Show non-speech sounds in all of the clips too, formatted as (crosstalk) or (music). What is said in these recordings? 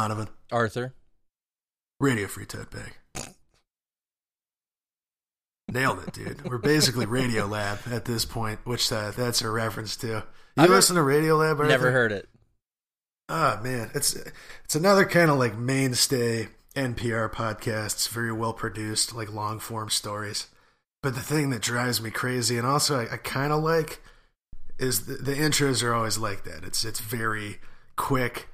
Donovan. Arthur. Radio Free Tote Bag. Nailed it, dude. We're basically Radiolab at this point, which uh, that's a reference to. You I've listen to Radiolab? Arthur? Never heard it. Oh man, it's it's another kind of like mainstay NPR podcasts, very well produced, like long form stories. But the thing that drives me crazy, and also I, I kind of like, is the, the intros are always like that. It's it's very quick,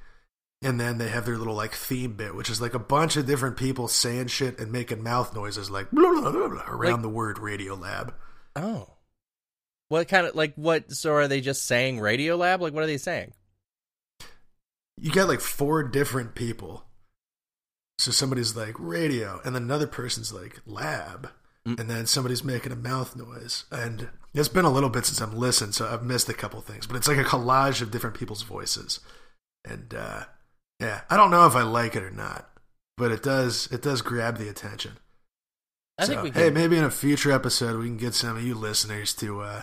and then they have their little like theme bit, which is like a bunch of different people saying shit and making mouth noises like blah, blah, blah, around Like- the word Radiolab. Oh. What kind of like what? So are they just saying Radiolab? Like what are they saying? you get like four different people. So somebody's like radio, and then another person's like lab, Mm. and then somebody's making a mouth noise. And it's been a little bit since I've listened, so I've missed a couple things. But it's like a collage of different people's voices, and uh, yeah, I don't know if I like it or not, but it does it does grab the attention. I think So, we hey, maybe in a future episode we can get some of you listeners to uh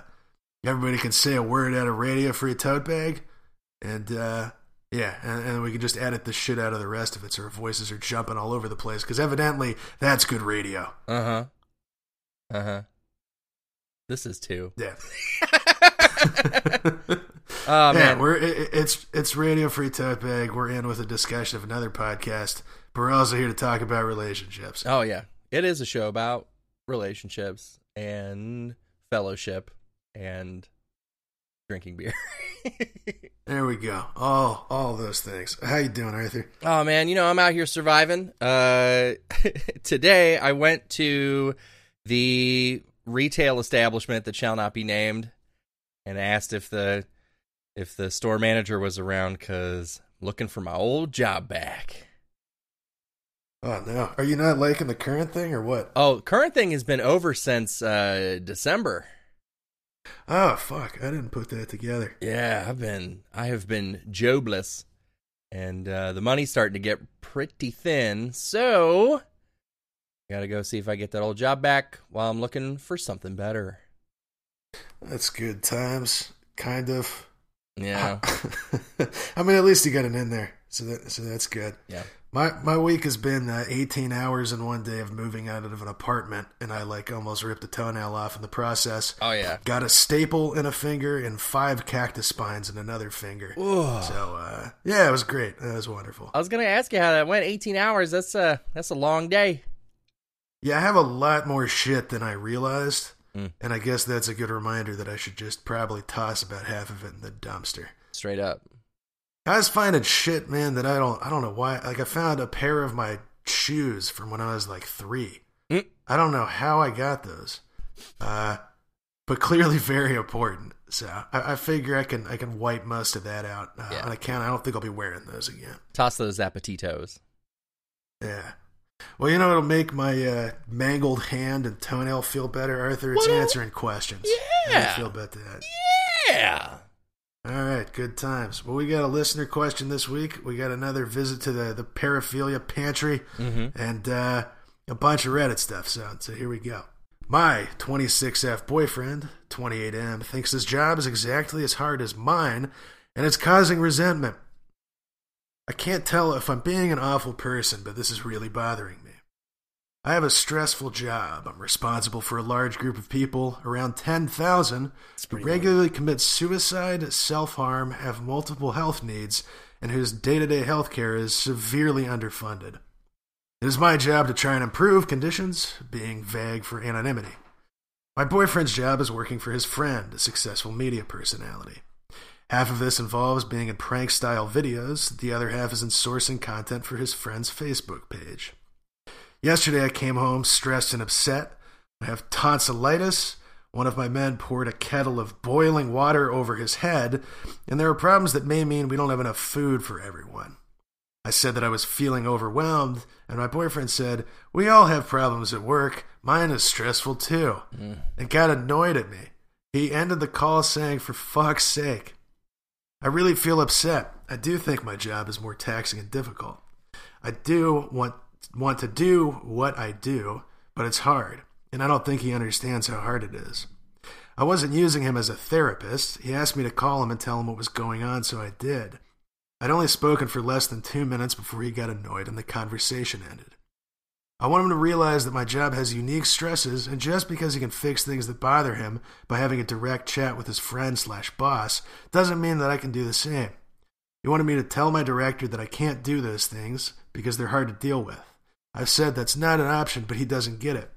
everybody can say a word out of radio for a tote bag and uh yeah, and, and we can just edit the shit out of the rest of it so our voices are jumping all over the place because evidently that's good radio. Uh huh. Uh huh. This is two. Yeah. (laughs) (laughs) oh yeah, man. we're it, it's it's radio free tote bag. We're in with a discussion of another podcast, but we're also here to talk about relationships. Oh yeah, it is a show about relationships and fellowship and drinking beer. (laughs) There we go. All all those things. How you doing, Arthur? oh man, you know I'm out here surviving. Uh, (laughs) today I went to the retail establishment that shall not be named and asked if the if the store manager was around because looking for my old job back. Oh no, are you not liking the current thing or what? Oh, current thing has been over since uh December. Oh fuck, I didn't put that together. Yeah, I've been I have been jobless, and uh, the money's starting to get pretty thin. So, gotta go see if I get that old job back while I'm looking for something better. That's good times, kind of. Yeah, (laughs) I mean, at least you got an in there, so that so that's good. yeah. My my week has been uh, 18 hours in one day of moving out of an apartment, and I like almost ripped a toenail off in the process. Oh yeah. Got a staple in a finger and five cactus spines in another finger. Ooh. So uh, yeah, it was great. It was wonderful. I was gonna ask you how that went. 18 hours. That's a that's a long day. Yeah, I have a lot more shit than I realized, Mm. and I guess that's a good reminder that I should just probably toss about half of it in the dumpster. Straight up. I was finding shit, man, that I don't I don't know why. Like I found a pair of my shoes from when I was like three. Mm. I don't know how I got those, uh, but clearly very important. So I, I figure I can I can wipe most of that out uh, Yeah. on account. I don't think I'll be wearing those again. Toss those appetitos. Yeah. Well, you know it'll make my uh, mangled hand and toenail feel better, Arthur. It's What'll- answering questions. Yeah. you feel better. that? Yeah. All right, good times. Well, we got a listener question this week. We got another visit to the the paraphilia pantry Mm-hmm. and uh, a bunch of Reddit stuff. So, so here we go. My 26F boyfriend, 28M, thinks his job is exactly as hard as mine, and it's causing resentment. I can't tell if I'm being an awful person, but this is really bothering me. I have a stressful job. I'm responsible for a large group of people, around 10,000, It's who regularly commit suicide, self harm, have multiple health needs, and whose day to day health care is severely underfunded. It is my job to try and improve conditions, being vague for anonymity. My boyfriend's job is working for his friend, a successful media personality. Half of this involves being in prank style videos, the other half is in sourcing content for his friend's Facebook page. Yesterday I came home stressed and upset. I have tonsillitis. One of my men poured a kettle of boiling water over his head, and there are problems that may mean we don't have enough food for everyone. I said that I was feeling overwhelmed, and my boyfriend said, We all have problems at work. Mine is stressful too. Mm. And got annoyed at me. He ended the call saying, For fuck's sake. I really feel upset. I do think my job is more taxing and difficult. I do want want to do what I do, but it's hard, and I don't think he understands how hard it is. I wasn't using him as a therapist. He asked me to call him and tell him what was going on, so I did. I'd only spoken for less than two minutes before he got annoyed and the conversation ended. I want him to realize that my job has unique stresses, and just because he can fix things that bother him by having a direct chat with his friend slash boss doesn't mean that I can do the same. He wanted me to tell my director that I can't do those things because they're hard to deal with. I've said that's not an option, but he doesn't get it.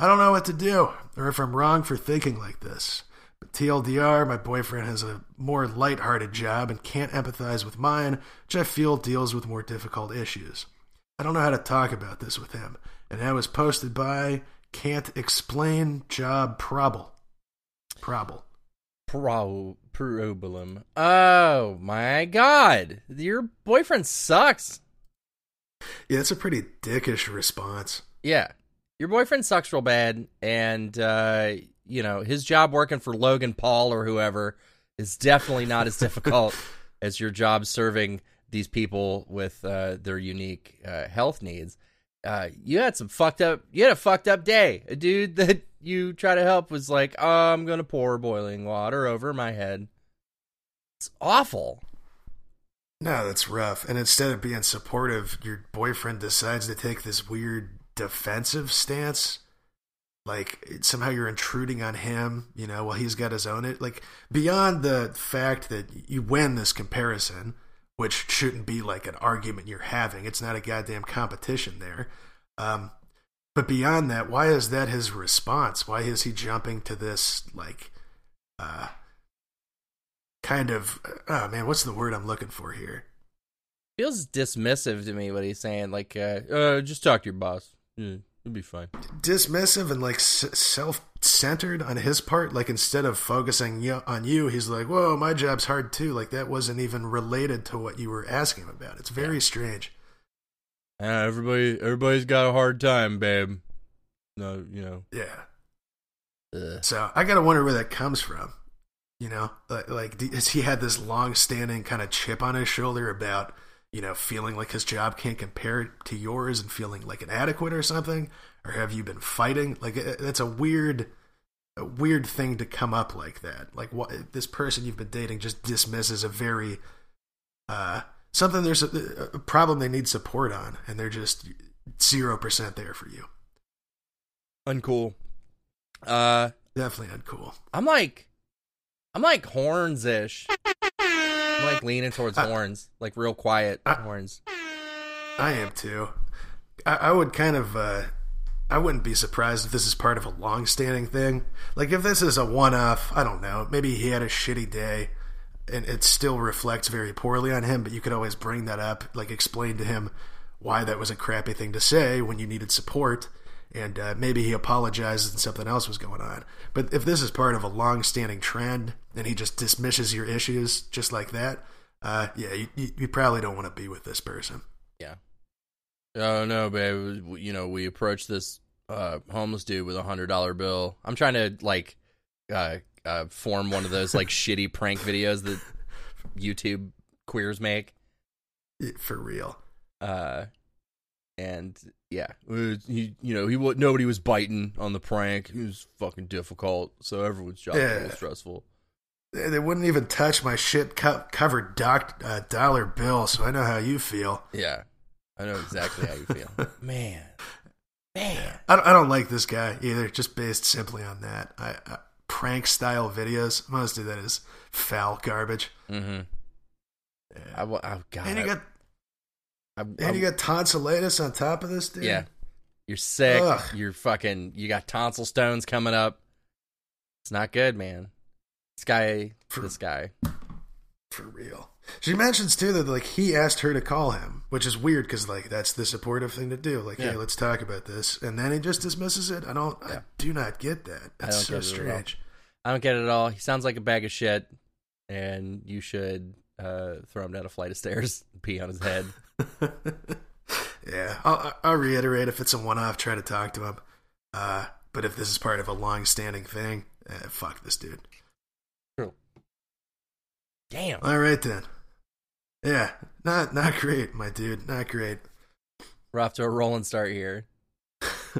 I don't know what to do, or if I'm wrong for thinking like this. But TLDR, my boyfriend has a more light-hearted job and can't empathize with mine, which I feel deals with more difficult issues. I don't know how to talk about this with him, and that was posted by Can't Explain Job Probble. Probble. Pro problem. Oh my god, your boyfriend sucks. Yeah, that's a pretty dickish response. Yeah, your boyfriend sucks real bad, and uh, you know his job working for Logan Paul or whoever is definitely not as difficult (laughs) as your job serving these people with uh, their unique uh, health needs. Uh, you had some fucked up. You had a fucked up day. A dude (laughs) that you try to help was like, oh, "I'm gonna pour boiling water over my head." It's awful. No, that's rough. And instead of being supportive, your boyfriend decides to take this weird defensive stance. Like somehow you're intruding on him, you know, while he's got his own it. Like beyond the fact that you win this comparison, which shouldn't be like an argument you're having. It's not a goddamn competition there. Um, but beyond that, why is that his response? Why is he jumping to this like uh kind of oh man, what's the word I'm looking for here? Feels dismissive to me what he's saying. Like, uh, uh just talk to your boss. Yeah, it'll be fine. Dismissive and like s- self-centered on his part. Like instead of focusing y- on you, he's like, "Whoa, my job's hard too." Like that wasn't even related to what you were asking him about. It's very Yeah. strange. Uh, everybody, everybody's got a hard time, babe. No, you know. Yeah. Ugh. So I gotta wonder where that comes from. You know, like, like has he had this long-standing kind of chip on his shoulder about you know feeling like his job can't compare to yours and feeling like inadequate or something, or have you been fighting? Like that's a weird, a weird thing to come up like that. Like what this person you've been dating just dismisses a very uh something there's a, a problem they need support on, and they're just zero percent there for you. Uncool. Uh, Definitely uncool. I'm like, I'm like horns ish. I'm like (laughs) leaning towards Uh, horns, like real quiet uh, horns. I am too. I, I would kind of. Uh, I wouldn't be surprised if this is part of a long-standing thing. Like if this is a one-off, I don't know. Maybe he had a shitty day, and it still reflects very poorly on him. But you could always bring that up, like explain to him why that was a crappy thing to say when you needed support, and uh, maybe he apologizes and something else was going on. But if this is part of a long-standing trend, and he just dismisses your issues just like that, uh, yeah, you, you, probably don't want to be with this person. Yeah. Oh no, babe. You know, we approached this uh, homeless dude with a hundred dollar bill. I'm trying to like uh, uh, form one of those like (laughs) shitty prank videos that YouTube queers make. For real. Uh, and yeah, was- he, you know, he wa- nobody was biting on the prank. It was fucking difficult, so everyone's job Yeah. was stressful. They they wouldn't even touch my shit co- covered doc- uh, dollar bill, so I know how you feel. Yeah, I know exactly how you feel, (laughs) man. Man, I don't, I don't like this guy either, just based simply on that. I, I, prank style videos, most of that is foul garbage. mm-hmm. Yeah. I, wa- oh god, and you got I, I, and you got tonsillitis on top of this, dude. Yeah. You're sick. Ugh. You're fucking. You got tonsil stones coming up. It's not good, man. This guy. For- This guy. for real. She mentions too that like he asked her to call him, which is weird because like that's the supportive thing to do. Like, Yeah. hey, let's talk about this, and then he just dismisses it. I don't, I do not get that. That's so get it at all. strange. I don't get it at all. He sounds like a bag of shit, and you should uh, throw him down a flight of stairs, and pee on his head. (laughs) (laughs) yeah, I'll, I'll reiterate if it's a one-off, try to talk to him. Uh, but if this is part of a long-standing thing, eh, fuck this dude. Damn. All right then. Yeah, not not great, my dude. Not great. We're off to a rolling start here.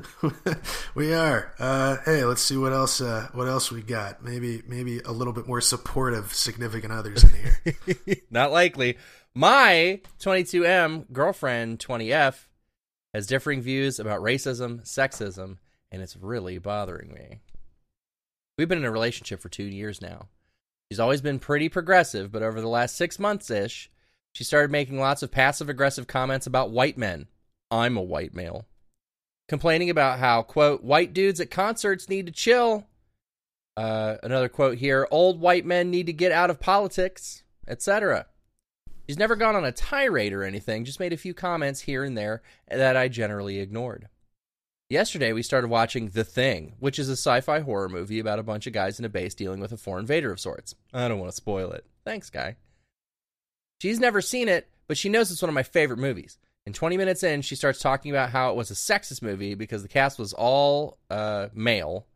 (laughs) we are. Uh, hey, let's see what else. Uh, what else we got? Maybe, maybe a little bit more supportive significant others in here. (laughs) Not likely. My 22M girlfriend 20F has differing views about racism, sexism, and it's really bothering me. We've been in a relationship for two years now. She's always been pretty progressive, but over the last six months ish, she started making lots of passive aggressive comments about white men. I'm a white male. Complaining about how, quote, white dudes at concerts need to chill. Uh, another quote here old white men need to get out of politics, etc. She's never gone on a tirade or anything, just made a few comments here and there that I generally ignored. Yesterday, we started watching The Thing, which is a sci fi horror movie about a bunch of guys in a base dealing with a foreign invader of sorts. I don't want to spoil it. Thanks, guy. She's never seen it, but she knows it's one of my favorite movies. And 20 minutes in, she starts talking about how it was a sexist movie because the cast was all uh, male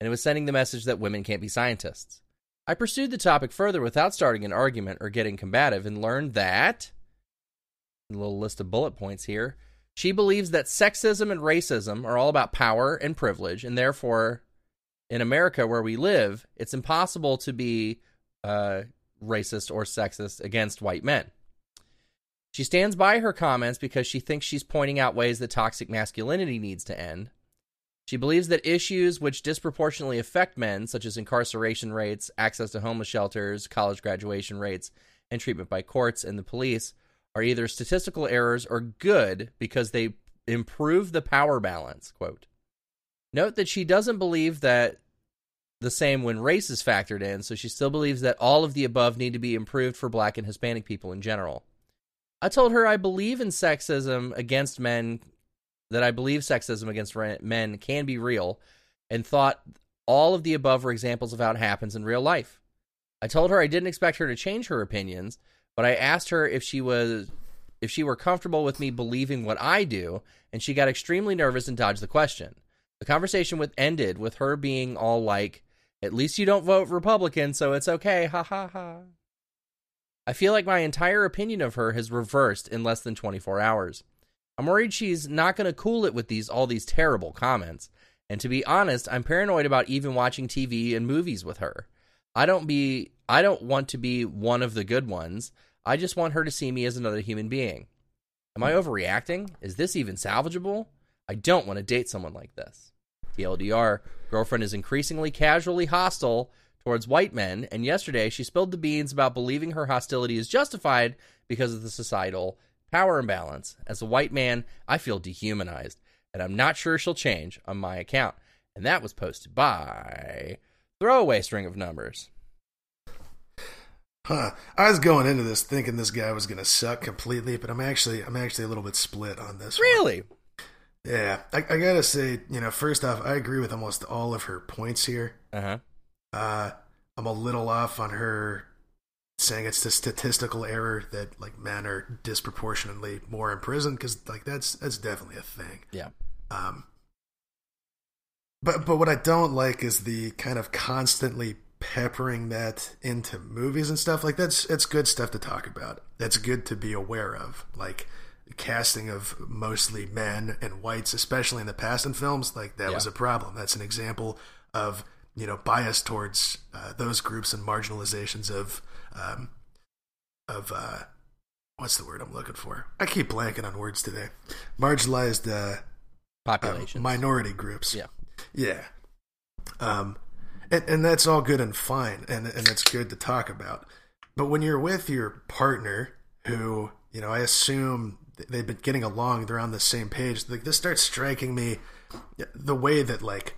and it was sending the message that women can't be scientists. I pursued the topic further without starting an argument or getting combative and learned that a little list of bullet points here. She believes that sexism and racism are all about power and privilege, and therefore, in America where we live, it's impossible to be uh, racist or sexist against white men. She stands by her comments because she thinks she's pointing out ways that toxic masculinity needs to end. She believes that issues which disproportionately affect men, such as incarceration rates, access to homeless shelters, college graduation rates, and treatment by courts and the police, are either statistical errors or good because they improve the power balance. Quote. Note that she doesn't believe that the same when race is factored in, so she still believes that all of the above need to be improved for black and Hispanic people in general. I told her I believe in sexism against men that I believe sexism against men can be real and thought all of the above were examples of how it happens in real life. I told her I didn't expect her to change her opinions, but I asked her if she was if she were comfortable with me believing what I do, and she got extremely nervous and dodged the question. The conversation with ended with her being all like, "At least you don't vote Republican, so it's okay." Ha ha ha. I feel like my entire opinion of her has reversed in less than 24 hours. I'm worried she's not going to cool it with these all these terrible comments. And to be honest, I'm paranoid about even watching TV and movies with her. I don't be I don't want to be one of the good ones. I just want her to see me as another human being. Am I overreacting? Is this even salvageable? I don't want to date someone like this. TLDR, girlfriend is increasingly casually hostile towards white men, and yesterday she spilled the beans about believing her hostility is justified because of the societal power imbalance. As a white man, I feel dehumanized, and I'm not sure she'll change on my account. And that was posted by Throwaway String of Numbers. Huh. I was going into this thinking this guy was going to suck completely, but I'm actually I'm actually a little bit split on this. Really? One. Yeah, I, I, gotta say, you know, first off, I agree with almost all of her points here. Uh-huh. Uh I'm a little off on her saying it's the statistical error that like men are disproportionately more in prison because like that's that's definitely a thing. Yeah. Um. But but what I don't like is the kind of constantly peppering that into movies and stuff like that's it's good stuff to talk about. That's good to be aware of. Like casting of mostly men and whites, especially in the past in films, like that yeah. was a problem. That's an example of you know bias towards uh, those groups and marginalizations of um, of uh, what's the word I'm looking for? I keep blanking on words today. Marginalized uh, population, uh, minority groups. Yeah, yeah. Um, and, and that's all good and fine, and and it's good to talk about. But when you're with your partner, who you know, I assume they've been getting along, they're on the same page. Like this starts striking me the way that like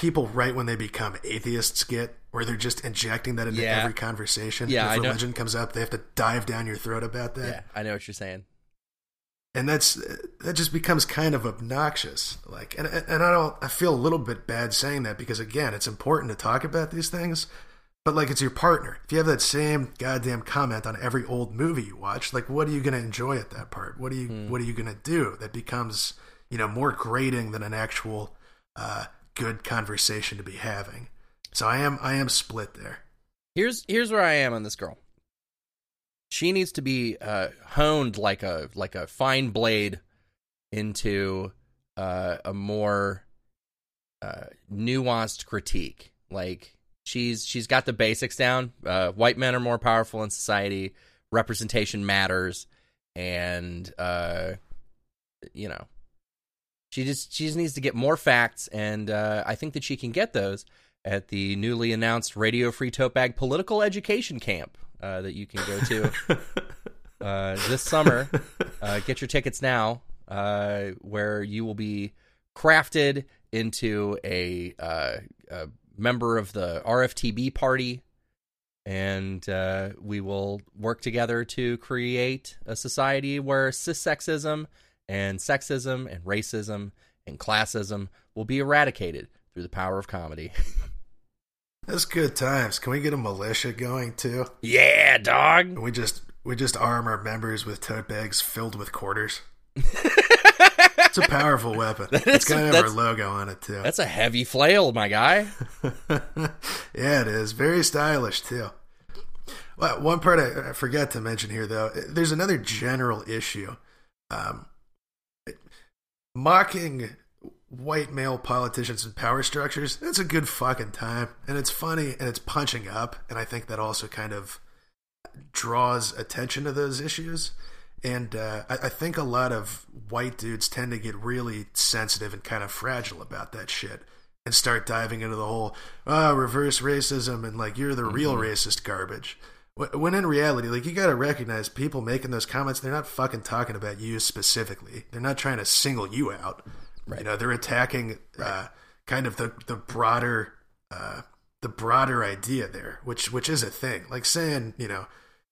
people right when they become atheists get where they're just injecting that into yeah. every conversation. Yeah, if religion comes up, they have to dive down your throat about that. Yeah, I know what you're saying. And that's that just becomes kind of obnoxious. Like, and and I don't. I feel a little bit bad saying that because again, it's important to talk about these things. But like, it's your partner. If you have that same goddamn comment on every old movie you watch, like, what are you going to enjoy at that part? What are you hmm. What are you going to do that becomes you know more grating than an actual uh, good conversation to be having? So I am I am split there. Here's here's where I am on this girl. She needs to be uh, honed like a like a fine blade into uh, a more uh, nuanced critique. Like she's she's got the basics down. Uh, white men are more powerful in society. Representation matters, and uh, you know, she just she just needs to get more facts, and uh, I think that she can get those at the newly announced Radio Free Tote Bag Political Education Camp uh, that you can go to (laughs) uh, this summer. Uh, get your tickets now, uh, where you will be crafted into a, uh, a member of the RFTB party, and uh, we will work together to create a society where cissexism and sexism and racism and classism will be eradicated through the power of comedy. (laughs) That's good times. Can we get a militia going too? yeah, dog. And we just we just arm our members with tote bags filled with quarters. (laughs) it's a powerful weapon. It's got our logo on it too. That's a heavy flail, my guy. (laughs) yeah, it is very stylish too. Well, one part I, I forgot to mention here, though, there's another general issue. Um, mocking white male politicians and power structures, that's a good fucking time. And it's funny and it's punching up. And I think that also kind of draws attention to those issues. And uh, I, I think a lot of white dudes tend to get really sensitive and kind of fragile about that shit and start diving into the whole uh, reverse racism and like you're the real racist garbage. Wh- When in reality, like you got to recognize people making those comments, they're not fucking talking about you specifically. They're not trying to single you out. Right. You know, they're attacking uh, kind of the the broader uh, the broader idea there, which which is a thing. Like saying, you know,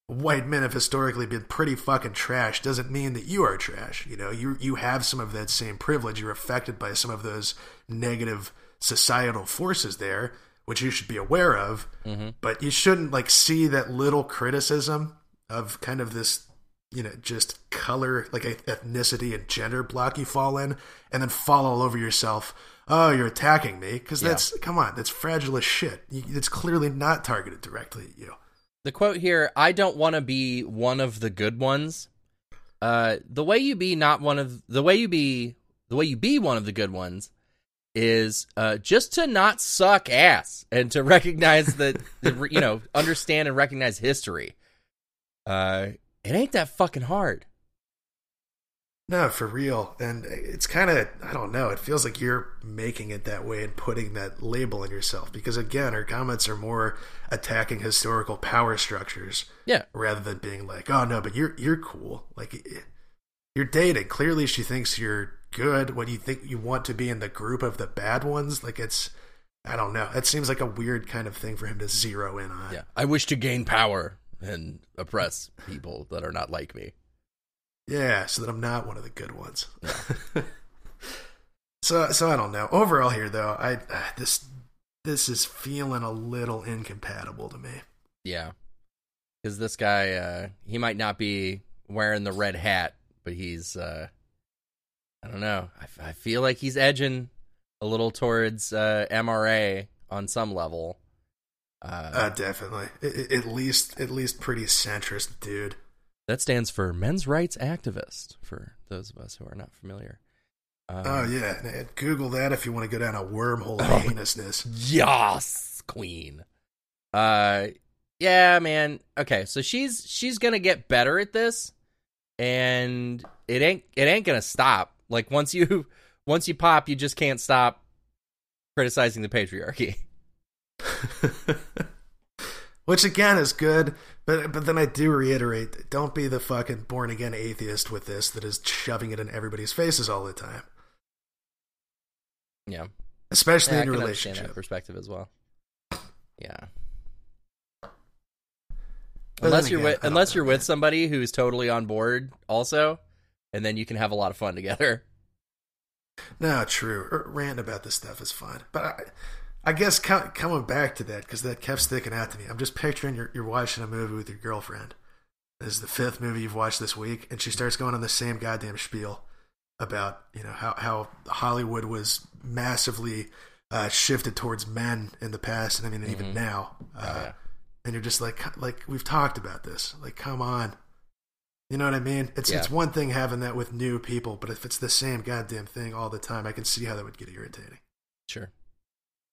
white men have historically been pretty fucking trash doesn't mean that you are trash. You know, you you have some of that same privilege. You're affected by some of those negative societal forces there, which you should be aware of. But you shouldn't like see that little criticism of kind of this, you know, just color, like ethnicity and gender block you fall in, and then fall all over yourself. Oh, you're attacking me because that's come on, that's fragile as shit. It's clearly not targeted directly at you. The quote here I don't want to be one of the good ones. Uh, the way you be not one of the way you be the way you be one of the good ones is uh, just to not suck ass and to recognize that (laughs) you know understand and recognize history. Uh, it ain't that fucking hard. No, for real. And it's kind of, I don't know, it feels like you're making it that way and putting that label on yourself. Because again, her comments are more attacking historical power structures Yeah, rather than being like, oh no, but you're, you're cool. Like, you're dating. Clearly, she thinks you're good when you think you want to be in the group of the bad ones. Like, it's, I don't know. It seems like a weird kind of thing for him to zero in on. yeah. I wish to gain power and oppress people that are not like me. Yeah, so that I'm not one of the good ones. (laughs) so so I don't know. Overall here though, I uh, this this is feeling a little incompatible to me. Yeah. Because this guy, uh, he might not be wearing the red hat, but he's, uh, I don't know. I, f- I feel like he's edging a little towards uh, MRA on some level. Uh, Uh, definitely. At least at least pretty centrist dude. that stands for men's rights activist, for those of us who are not familiar. Um, Oh yeah, Google that if you want to go down a wormhole of Oh. heinousness. Yes, queen. Uh yeah, man. Okay, so she's she's going to get better at this and it ain't it ain't going to stop. Like once you (laughs) once you pop, you just can't stop criticizing the patriarchy. (laughs) Which again is good, but but then I do reiterate: don't be the fucking born again atheist with this that is shoving it in everybody's faces all the time, Yeah. especially yeah in can relationship. perspective as well. Yeah. But unless then you're with unless you're with somebody who's totally on board also, and then you can have a lot of fun together. (laughs) No, true. Ranting about this stuff is fun, but I, I guess co- coming back to that because that kept sticking out to me. I'm just picturing you're, you're watching a movie with your girlfriend. This is the fifth movie you've watched this week, and she starts going on the same goddamn spiel about you know how how Hollywood was massively uh, shifted towards men in the past, and I mean even Mhm. now. Uh, Oh, yeah. And you're just like like we've talked about this. Like, come on. You know what I mean? It's Yeah. it's one thing having that with new people, but if it's the same goddamn thing all the time, I can see how that would get irritating. Sure.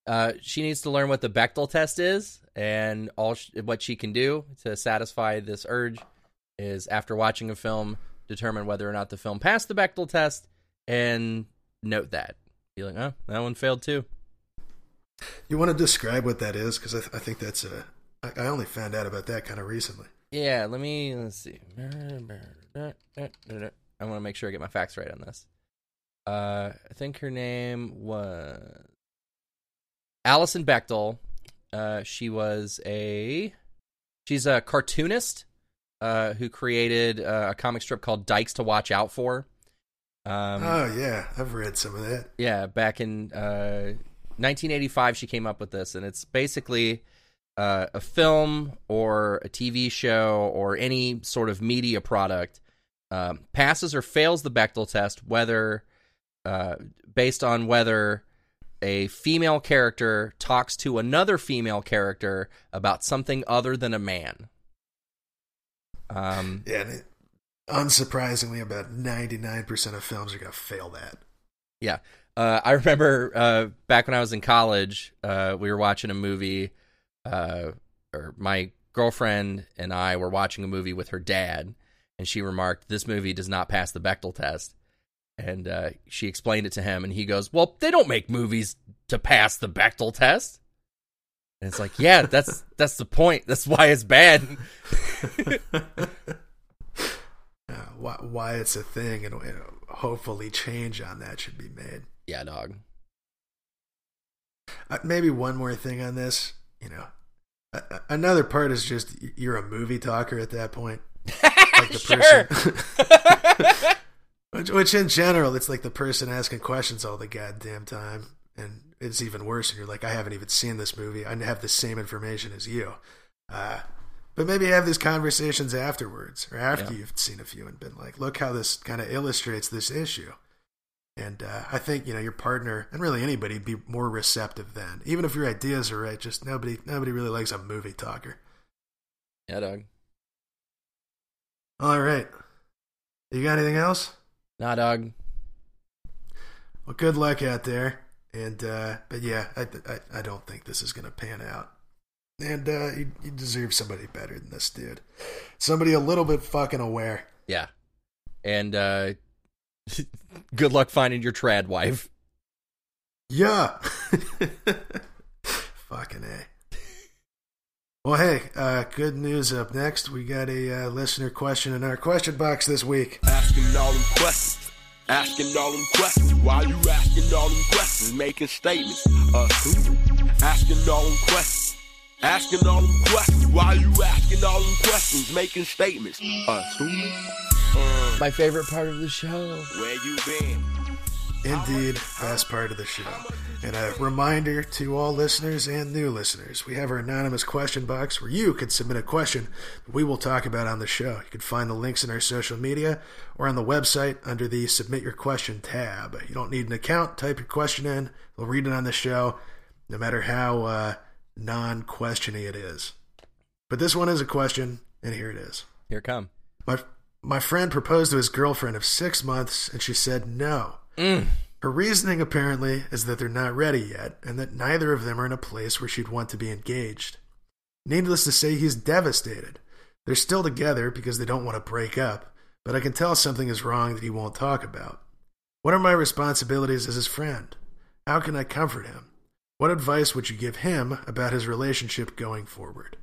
Uh, she needs to learn what the Bechdel test is, and all sh- what she can do to satisfy this urge is, after watching a film, determine whether or not the film passed the Bechdel test, and note that. Be like, oh, that one failed too. You want to describe what that is? Because I, th- I think that's a. I, I only found out about that kind of recently. Yeah, let me let's see. I want to make sure I get my facts right on this. Uh, I think her name was Alison Bechdel. Uh, she was a she's a cartoonist uh, who created uh, a comic strip called Dykes to Watch Out For. Um, oh yeah, I've read some of that. yeah, back in uh, 1985, she came up with this, and it's basically uh, a film or a TV show or any sort of media product um, passes or fails the Bechdel test, whether uh, based on whether a female character talks to another female character about something other than a man. Um, Yeah, unsurprisingly, about ninety nine percent of films are gonna fail that. Yeah. Uh, I remember uh, back when I was in college, uh, we were watching a movie, uh, or my girlfriend and I were watching a movie with her dad, and she remarked, This movie does not pass the Bechdel test. And uh, she explained it to him, and he goes, Well, they don't make movies to pass the Bechdel test. And it's like, yeah, that's (laughs) that's the point. That's why it's bad. (laughs) (laughs) Uh, why, why it's a thing, and hopefully change on that should be made. yeah, dog. Uh, maybe one more thing on this. You know, a- another part is just you're a movie talker at that point. (laughs) Like the sure. (laughs) (laughs) Which, which in general, it's like the person asking questions all the goddamn time, and it's even worse. And you're like, I haven't even seen this movie. I have the same information as you. Uh, but maybe have these conversations afterwards, or after Yeah. you've seen a few and been like, look how this kind of illustrates this issue. And uh, I think you know your partner and really anybody would be more receptive then, even if your ideas are right. Just nobody, nobody really likes a movie talker. yeah, dog. All right, you got anything else? Nah, dog. Well, good luck out there. And uh, but yeah, I, I I don't think this is gonna pan out. And uh, you, you deserve somebody better than this dude. Somebody a little bit fucking aware. Yeah. And uh (laughs) good luck finding your trad wife. Yeah. (laughs) fucking a. Well, hey, uh, good news up next. We got a uh, listener question in our question box this week. Asking all them questions. Asking all them questions. Why you asking all them questions? Making statements. Assuming. Asking all them questions. Asking all them questions. Why you asking all them questions? Making statements. Assuming. Uh, My favorite part of the show. where you been? Indeed, best part of the show. And a reminder to all listeners and new listeners we have our anonymous question box where you can submit a question that we will talk about on the show. You can find the links in our social media or on the website under the Submit Your Question tab. You don't need an account, type your question in, we'll read it on the show, no matter how uh, non questiony it is. But this one is a question, and here it is. Here come. My my friend proposed to his girlfriend of six months, and she said no. Her reasoning apparently is that they're not ready yet, and that neither of them are in a place where she'd want to be engaged. Needless to say, he's devastated. They're still together because they don't want to break up, but I can tell something is wrong that he won't talk about. What are my responsibilities as his friend? How can I comfort him? What advice would you give him about his relationship going forward?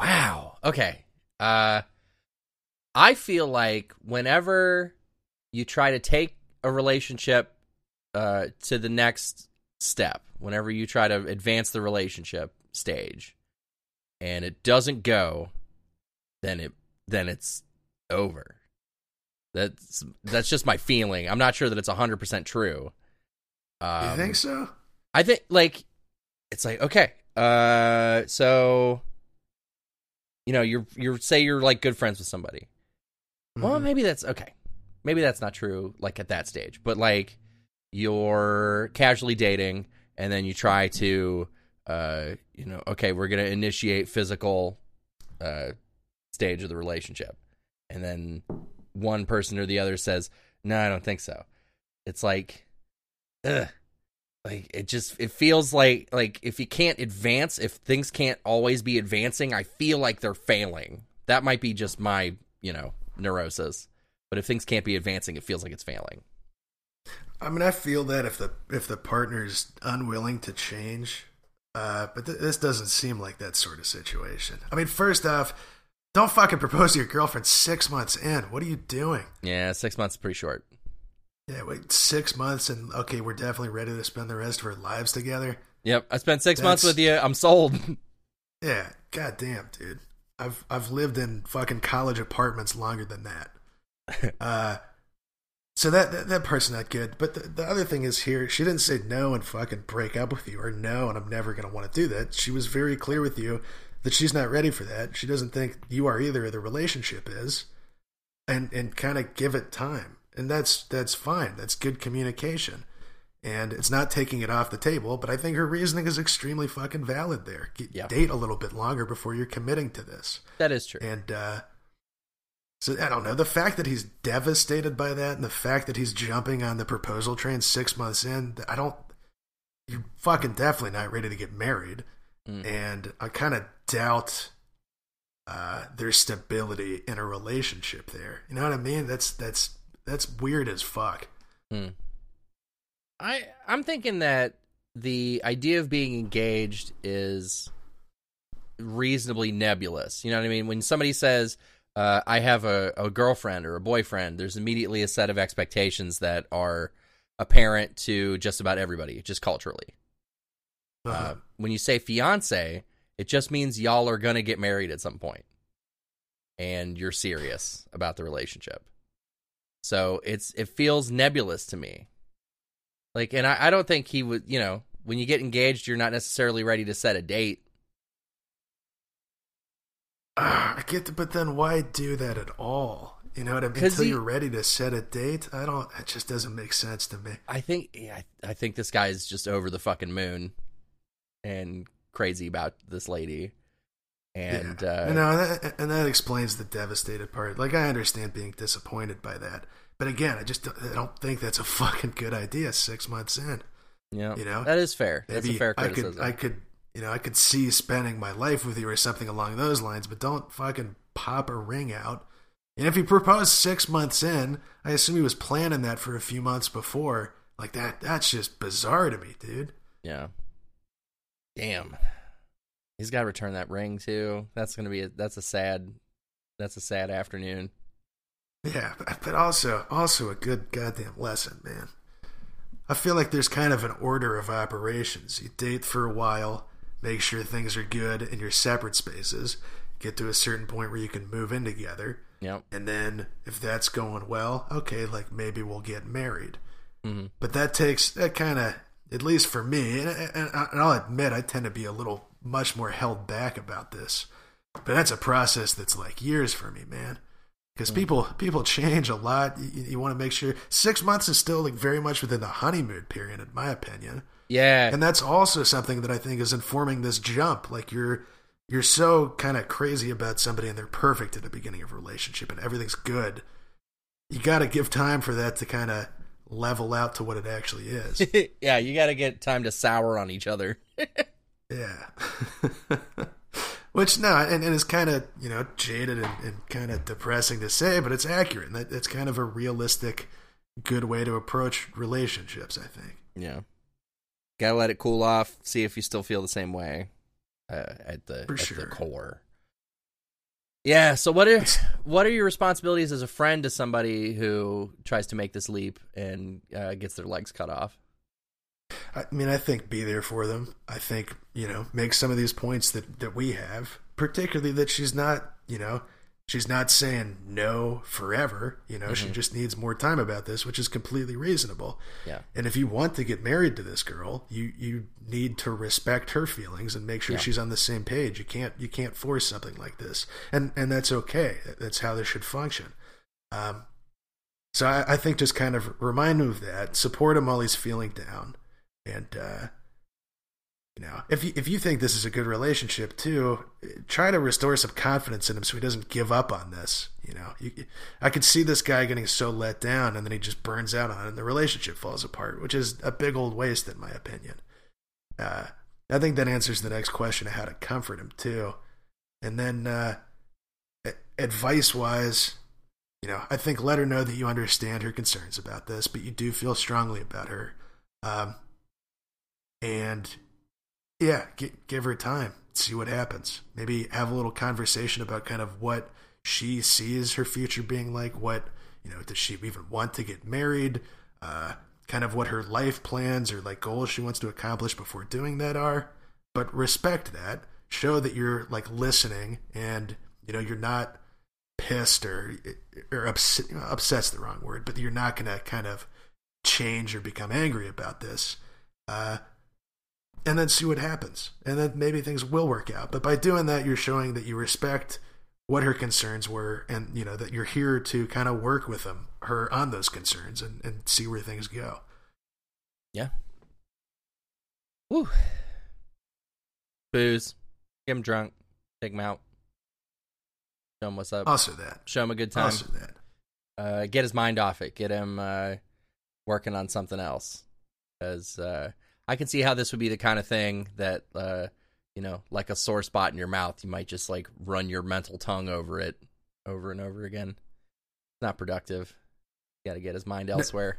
Wow. Okay. Uh I feel like whenever you try to take a relationship uh to the next step, whenever you try to advance the relationship stage and it doesn't go, then it then it's over. That's that's just my feeling. I'm not sure that it's 100% true. Um, you think so? I think like it's like okay, uh, so you know you're you're say you're like good friends with somebody. Well, Mhm. maybe that's okay. Maybe that's not true like at that stage, but like you're casually dating and then you try to uh you know okay we're gonna initiate physical uh stage of the relationship and then one person or the other says, "No, I don't think so." It's like, ugh. Like it just it feels like like if you can't advance, if things can't always be advancing, I feel like they're failing. That might be just my, you know, neurosis. But if things can't be advancing, it feels like it's failing. I mean, I feel that if the if the partner's unwilling to change, uh, but th- this doesn't seem like that sort of situation. I mean, first off, don't fucking propose to your girlfriend six months in. What are you doing? Yeah, six months is pretty short. Yeah, wait, six months and okay, we're definitely ready to spend the rest of our lives together. Yep, I spent six months with you. I'm sold. (laughs) Yeah, goddamn, dude. I've I've lived in fucking college apartments longer than that. (laughs) uh, so that, that that part's not good. But the, the other thing is here, she didn't say no and fucking break up with you or no, and I'm never gonna want to do that. She was very clear with you that she's not ready for that. She doesn't think you are either. or The relationship is, and and kind of give it time, and that's that's fine. That's good communication. And it's not taking it off the table, but I think her reasoning is extremely fucking valid there. Get, Yeah. Date a little bit longer before you're committing to this. that is true. And uh, so I don't know. The fact that he's devastated by that and the fact that he's jumping on the proposal train six months in, I don't. You're fucking definitely not ready to get married. Mm. And I kind of doubt uh, there's stability in a relationship there. You know what I mean? That's that's that's weird as fuck. Hmm. I I'm thinking that the idea of being engaged is reasonably nebulous. You know what I mean? When somebody says, uh, "I have a, a girlfriend or a boyfriend," there's immediately a set of expectations that are apparent to just about everybody, just culturally. Uh, Uh, when you say fiance, it just means y'all are gonna get married at some point, and you're serious about the relationship. So it's it feels nebulous to me. Like, and I, I don't think he would. You know, when you get engaged, you're not necessarily ready to set a date. ah, I get, the, but then why do that at all? You know what I mean? Until he- you're ready to set a date, I don't. It just doesn't make sense to me. I think yeah, I, I think this guy's just over the fucking moon and crazy about this lady. And yeah. uh, you know, and that, and that explains the devastated part. Like, I understand being disappointed by that, but again, I just don't- I don't think that's a (laughs) fucking good idea. Six months in, yeah, you know, that is fair. That's a fair I could, I could, you know, I could see spending my life with you or something along those lines, but don't fucking pop a ring out. And if he proposed six months in, I assume he was planning that for a few months before. Like that, that's just bizarre to me, dude. Yeah. Damn. He's got to return that ring too. That's gonna be a, that's a sad that's a sad afternoon. Yeah, but- also also a good goddamn lesson, man. I feel like there's kind of an order of operations. You date for a while, make sure things are good in your separate spaces, get to a certain point where you can move in together, Yep. and then if that's going well, okay, like maybe we'll get married. Mhm. But that takes that kind of, at least for me, and, and, and I'll admit I tend to be a little much more held back about this. But that's a process that's like years for me, man. Because hmm. people people change a lot. You, you want to make sure six months is still like very much within the honeymoon period, in my opinion. Yeah. And that's also something that I think is informing this jump. Like you're you're so kind of crazy about somebody and they're perfect at the beginning of a relationship and everything's good. You got to give time for that to kind of level out to what it actually is. (laughs) yeah, you got to get time to sour on each other. (laughs) yeah. (laughs) Which no, and, and it's kind of you know jaded and, and kind of depressing to say, but it's accurate. And that, it's kind of a realistic, good way to approach relationships. I think. yeah. Got to let it cool off, see if you still feel the same way uh, at the For at sure. the core. Yeah, so what are what are your responsibilities as a friend to somebody who tries to make this leap and uh, gets their legs cut off? I mean, I think be there for them. I think you know make some of these points that that we have, particularly that she's not you know she's not saying no forever. You know, she just needs more time about this, which is completely reasonable. Yeah. And if you want to get married to this girl, you you need to respect her feelings and make sure Yeah. she's on the same page. You can't you can't force something like this, and and that's okay. That's how this should function. Um, so I, I think just kind of remind him of that, support him while he's feeling down, and uh, You know, if you, if you think this is a good relationship too, try to restore some confidence in him so he doesn't give up on this. You know, you, I could see this guy getting so let down and then he just burns out on it and the relationship falls apart, which is a big old waste in my opinion. Uh, I think that answers the next question of how to comfort him too. And then uh, advice wise, you know, I think let her know that you understand her concerns about this, but you do feel strongly about her. Um, and yeah, give her time, see what happens. Maybe have a little conversation about kind of what she sees her future being like. What, you know, does she even want to get married? Uh, kind of what her life plans or like goals she wants to accomplish before doing that are. But respect that. Show that you're like listening and, you know, you're not pissed or or upset, upset's the wrong word, but you're not to kind of change or become angry about this. Uh, and then see what happens. And then maybe things will work out. But by doing that, you're showing that you respect what her concerns were and, you know, that you're here to kind of work with them, her on those concerns and, and see where things go. Yeah. Woo. Booze. Get him drunk. Take him out. Show him what's up. Also that. Show him a good time. Also that. Uh, get his mind off it. Get him uh, working on something else. Because uh, I can see how this would be the kind of thing that, uh, you know, like a sore spot in your mouth, you might just like run your mental tongue over it over and over again. It's not productive. Got to get his mind elsewhere.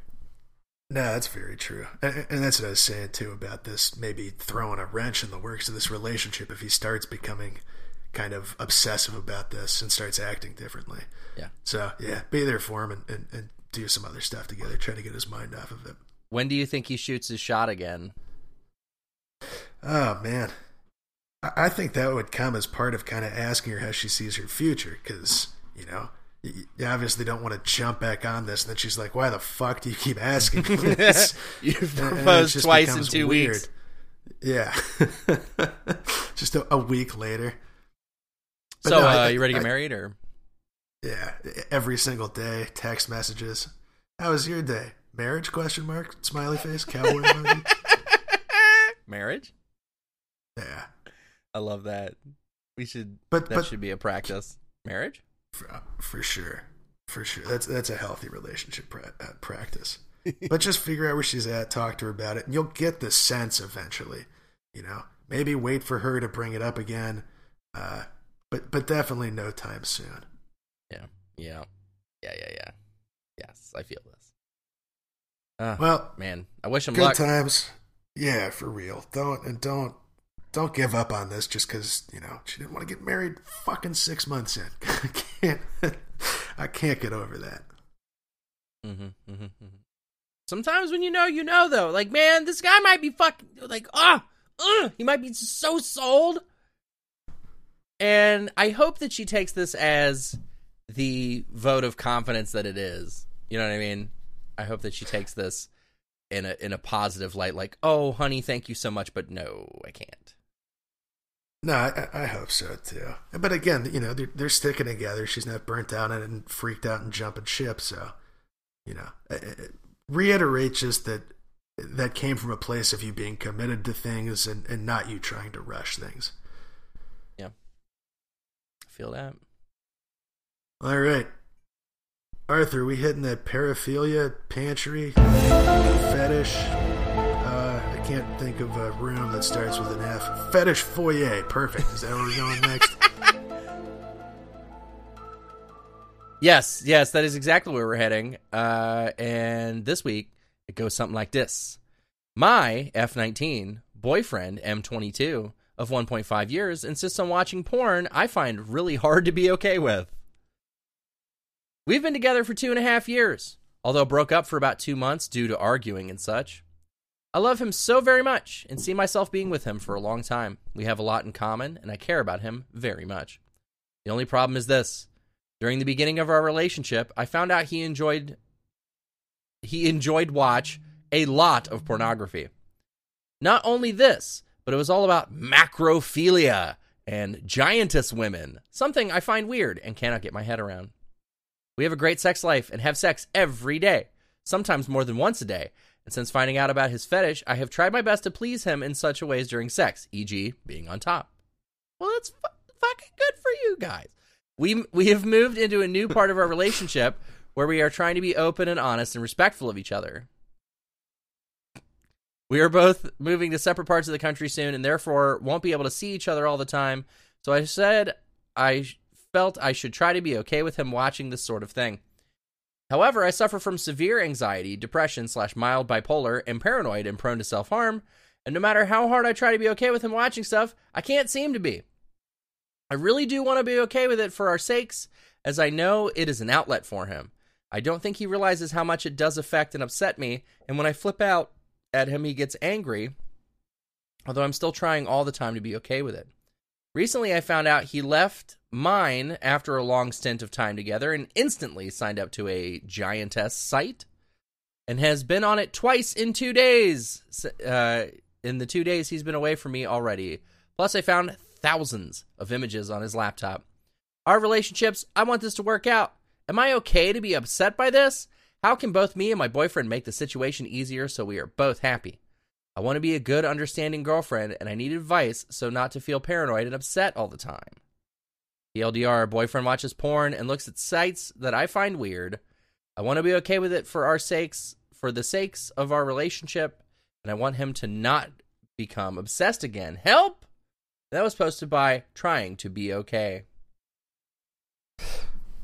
No, that's very true. And, and that's what I was saying too about this maybe throwing a wrench in the works of this relationship if he starts becoming kind of obsessive about this and starts acting differently. Yeah. So, yeah, be there for him and, and, and do some other stuff together. Try to get his mind off of it. When do you think he shoots his shot again? Oh, man. I, think that would come as part of kind of asking her how she sees her future because, you know, you obviously don't want to jump back on this. And then she's like, why the fuck do you keep asking me (laughs) this? You've proposed twice in two weird. weeks. Yeah. (laughs) just a, a, week later. But so, no, uh, I, you ready to get I, married or? Yeah. Every single day, text messages. How was your day? Marriage? Question mark. Smiley face. Cowboy emoji. (laughs) Marriage? Yeah. I love that. We should. But that but, should be a practice. Marriage? For, for sure, for sure. That's that's a healthy relationship pra- uh, practice. but just figure out where she's at, talk to her about it, and you'll get the sense eventually. You know, maybe wait for her to bring it up again, uh, but but definitely no time soon. Yeah, yeah, yeah, yeah, yeah. Yes, I feel this. Uh, well, man, I wish him good luck. times. Yeah, for real. Don't and don't don't give up on this just because you know she didn't want to get married. Fucking six months in, (laughs) I can't. (laughs) I can't get over that. Mm-hmm, mm-hmm, mm-hmm. Sometimes when you know, you know. Though, like man, this guy might be fucking like ah, uh, he might be so sold. And I hope that she takes this as the vote of confidence that it is. You know what I mean? I hope that she takes this in a in a positive light, like, "Oh, honey, thank you so much, but no, I can't." No, I, I, hope so too. But again, you know, they're, they're sticking together. She's not burnt out and freaked out and jumping ship. So, you know, reiterate just that that came from a place of you being committed to things and, and not you trying to rush things. Yeah. I feel that. All right. Arthur, we hitting that paraphilia pantry fetish Uh, I can't think of a room that starts with an F. Fetish foyer. Perfect. Is that where we're going next? (laughs) yes, yes, that is exactly where we're heading. Uh, and this week, it goes something like this My F 19 boyfriend, M22, of 1.5 years, insists on watching porn I find really hard to be okay with. We've been together for two and a half years, although broke up for about two months due to arguing and such. I love him so very much and see myself being with him for a long time. We have a lot in common, and I care about him very much. The only problem is this. During the beginning of our relationship, I found out he enjoyed he enjoyed watch a lot of pornography. Not only this, but it was all about macrophilia and giantess women, something I find weird and cannot get my head around. We have a great sex life and have sex every day, sometimes more than once a day, And since finding out about his fetish, I have tried my best to please him in such a ways during sex, e.g., being on top. Well, that's fu- fucking good for you guys. We we have moved into a new part of our relationship where we are trying to be open and honest and respectful of each other. We are both moving to separate parts of the country soon and therefore won't be able to see each other all the time. So I said I felt I should try to be okay with him watching this sort of thing. However, I suffer from severe anxiety, depression slash mild bipolar, and paranoid and prone to self harm. And no matter how hard I try to be okay with him watching stuff, I can't seem to be. I really do want to be okay with it for our sakes, as I know it is an outlet for him. I don't think he realizes how much it does affect and upset me, and when I flip out at him, he gets angry, although I'm still trying all the time to be okay with it. Recently, I found out he left mine after a long stint of time together and instantly signed up to a giantess site and has been on it twice in two days. Uh, in the two days he's been away from me already. Plus, I found thousands of images on his laptop. Our relationships, I want this to work out. Am I okay to be upset by this? How can both me and my boyfriend make the situation easier so we are both happy? I want to be a good, understanding girlfriend, and I need advice so not to feel paranoid and upset all the time. TLDR, boyfriend watches porn and looks at sites that I find weird. I want to be okay with it for our sakes, for the sakes of our relationship, and I want him to not become obsessed again. Help! That was posted by Trying to Be Okay.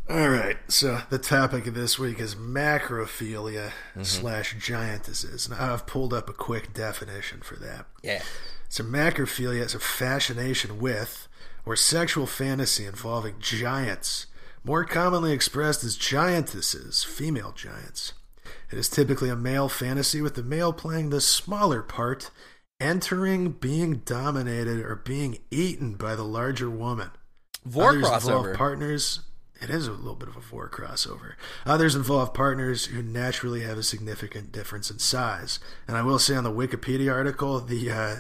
All right, so the topic of this week is macrophilia Mm-hmm. slash giantesses. Now I've pulled up a quick definition for that. Yeah. So macrophilia is a fascination with or sexual fantasy involving giants, more commonly expressed as giantesses, female giants. It is typically a male fantasy with the male playing the smaller part, entering, being dominated, or being eaten by the larger woman. Vore Others involve crossover. partners. It is a little bit of a vore crossover. Others involve partners who naturally have a significant difference in size. And I will say on the Wikipedia article, the uh,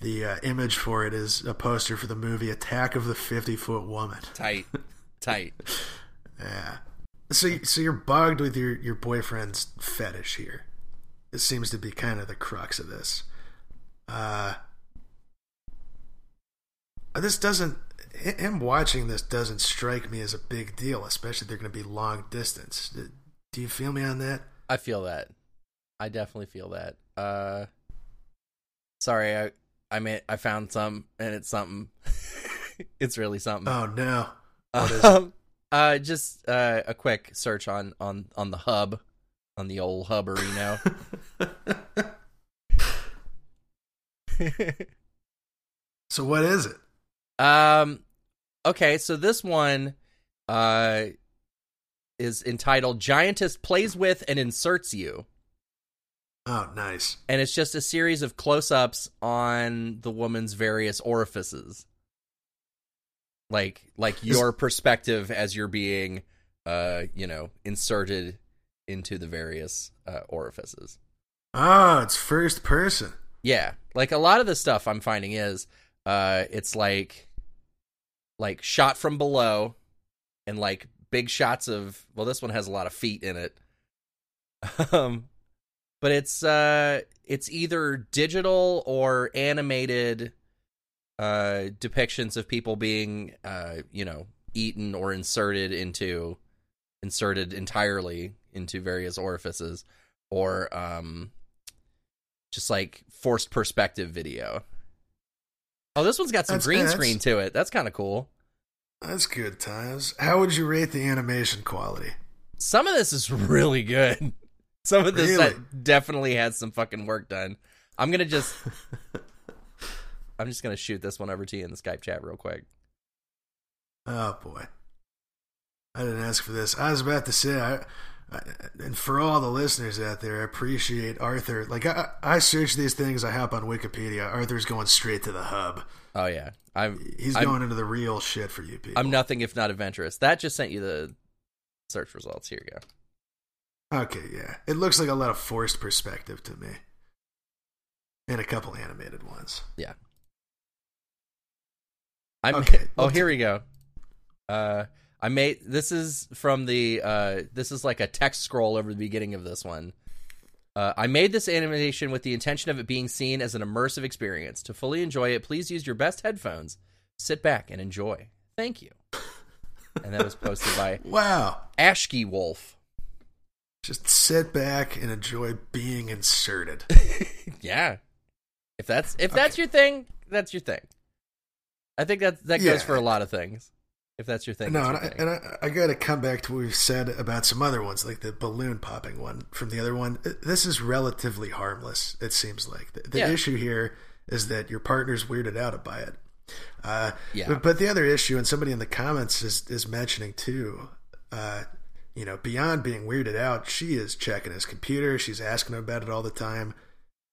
the uh, image for it is a poster for the movie Attack of the Fifty Foot Woman. Tight. (laughs) Tight. Yeah. So so you're bugged with your your boyfriend's fetish here. It seems to be kind of the crux of this. Uh, this doesn't him watching this doesn't strike me as a big deal, especially if they're going to be long distance. Do you feel me on that? I feel that. I definitely feel that. Uh sorry, I I mean I found some and it's something. (laughs) it's really something. Oh no. What is it? um, uh just uh, a quick search on on on the hub on the old hubberino. (laughs) (laughs) So what is it? um okay, so this one uh is entitled Giantess plays with and inserts you. Oh, nice. and it's just a series of close-ups on the woman's various orifices like like your perspective as you're being uh you know inserted into the various uh, orifices Oh, it's first person. yeah like a lot of the stuff i'm finding is uh it's like like shot from below and like big shots of well this one has a lot of feet in it (laughs) um but it's uh it's either digital or animated uh depictions of people being uh you know eaten or inserted into inserted entirely into various orifices or um just like forced perspective video. Oh this one's got some That's- green that's- screen to it. That's kind of cool. That's good times. How would you rate the animation quality? some of this is (laughs) really good some of this Really? that definitely has some fucking work done i'm gonna just (laughs) i'm just gonna shoot this one over to you in the skype chat real quick Oh boy, I didn't ask for this. I was about to say, I, I and for all the listeners out there, I appreciate Arthur. Like I, I search these things, I hop on Wikipedia. Arthur's going straight to the hub. oh yeah i'm He's I'm- going into the real shit for you people. i'm nothing if not adventurous that just sent you the search results here you go Okay, yeah, it looks like a lot of forced perspective to me, and a couple animated ones. yeah i'm Okay, oh here we go uh i made this is from the uh this is like a text scroll over the beginning of this one Uh, I made this animation with the intention of it being seen as an immersive experience. To fully enjoy it, please use your best headphones. Sit back and enjoy. Thank you. and that was posted by (laughs) Wow. Ashky Wolf. Just sit back and enjoy being inserted. (laughs) Yeah. If that's if that's your thing, that's your thing. I think that that goes Yeah. for a lot of things. If that's your thing, No, and I, thing. and I, I got to come back to what we've said about some other ones, like the balloon popping one from the other one. This is relatively harmless. It seems like the, the Yeah. issue here is that your partner's weirded out by it. Uh, Yeah. but, but the other issue, and somebody in the comments is is mentioning too. Uh, you know, beyond being weirded out, she is checking his computer. She's asking him about it all the time.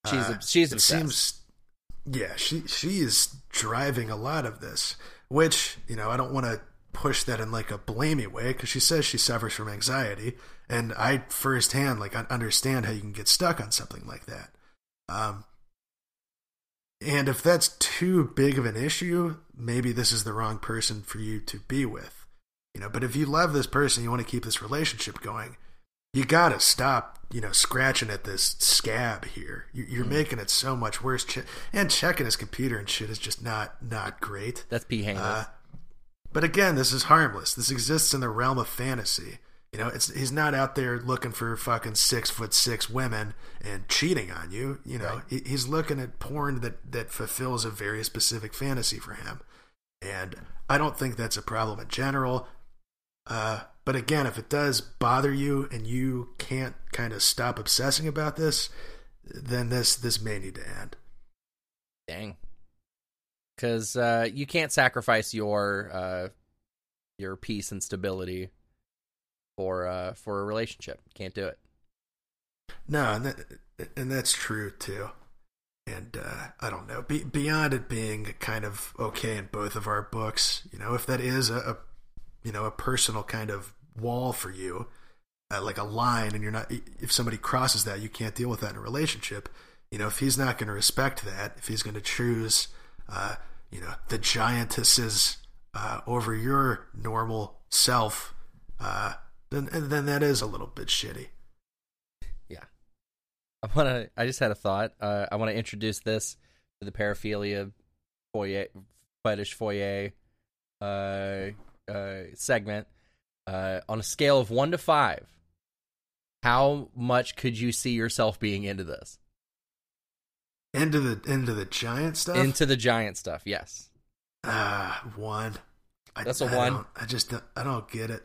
she's Uh, she's it obsessed. seems yeah she she is driving a lot of this which you know i don't want to push that in like a blamey way because she says she suffers from anxiety and i firsthand like I understand how you can get stuck on something like that um and if that's too big of an issue maybe this is the wrong person for you to be with you know but if you love this person you want to keep this relationship going you gotta stop, you know, scratching at this scab here. You- You're making it so much worse. And checking his computer and shit is just not not great. That's P. Haney. Uh, but again, this is harmless. This exists in the realm of fantasy. You know, it's he's not out there looking for fucking six foot six women and cheating on you. You know, he, he's looking at porn that that fulfills a very specific fantasy for him, and I don't think that's a problem in general. Uh, but again, if it does bother you and you can't kind of stop obsessing about this, then this this may need to end. Dang. Because uh, you can't sacrifice your uh, your peace and stability for uh, for a relationship. Can't do it. No, and that and that's true too. And uh, I don't know. Be, beyond it being kind of okay in both of our books, you know, if that is a, a you know a personal kind of wall for you, uh, like a line, and you're not if somebody crosses that, you can't deal with that in a relationship. You know, if he's not going to respect that, if he's going to choose, uh, you know, the giantesses uh, over your normal self, uh, then then that is a little bit shitty. Yeah. I want to. I just had a thought. Uh, I want to introduce this to the paraphilia foyer fetish foyer uh, uh, segment uh, on a scale of one to five. How much could you see yourself being into this? Into the into the giant stuff. Into the giant stuff, yes. ah one. I, That's a I one? I just don't, I don't get it.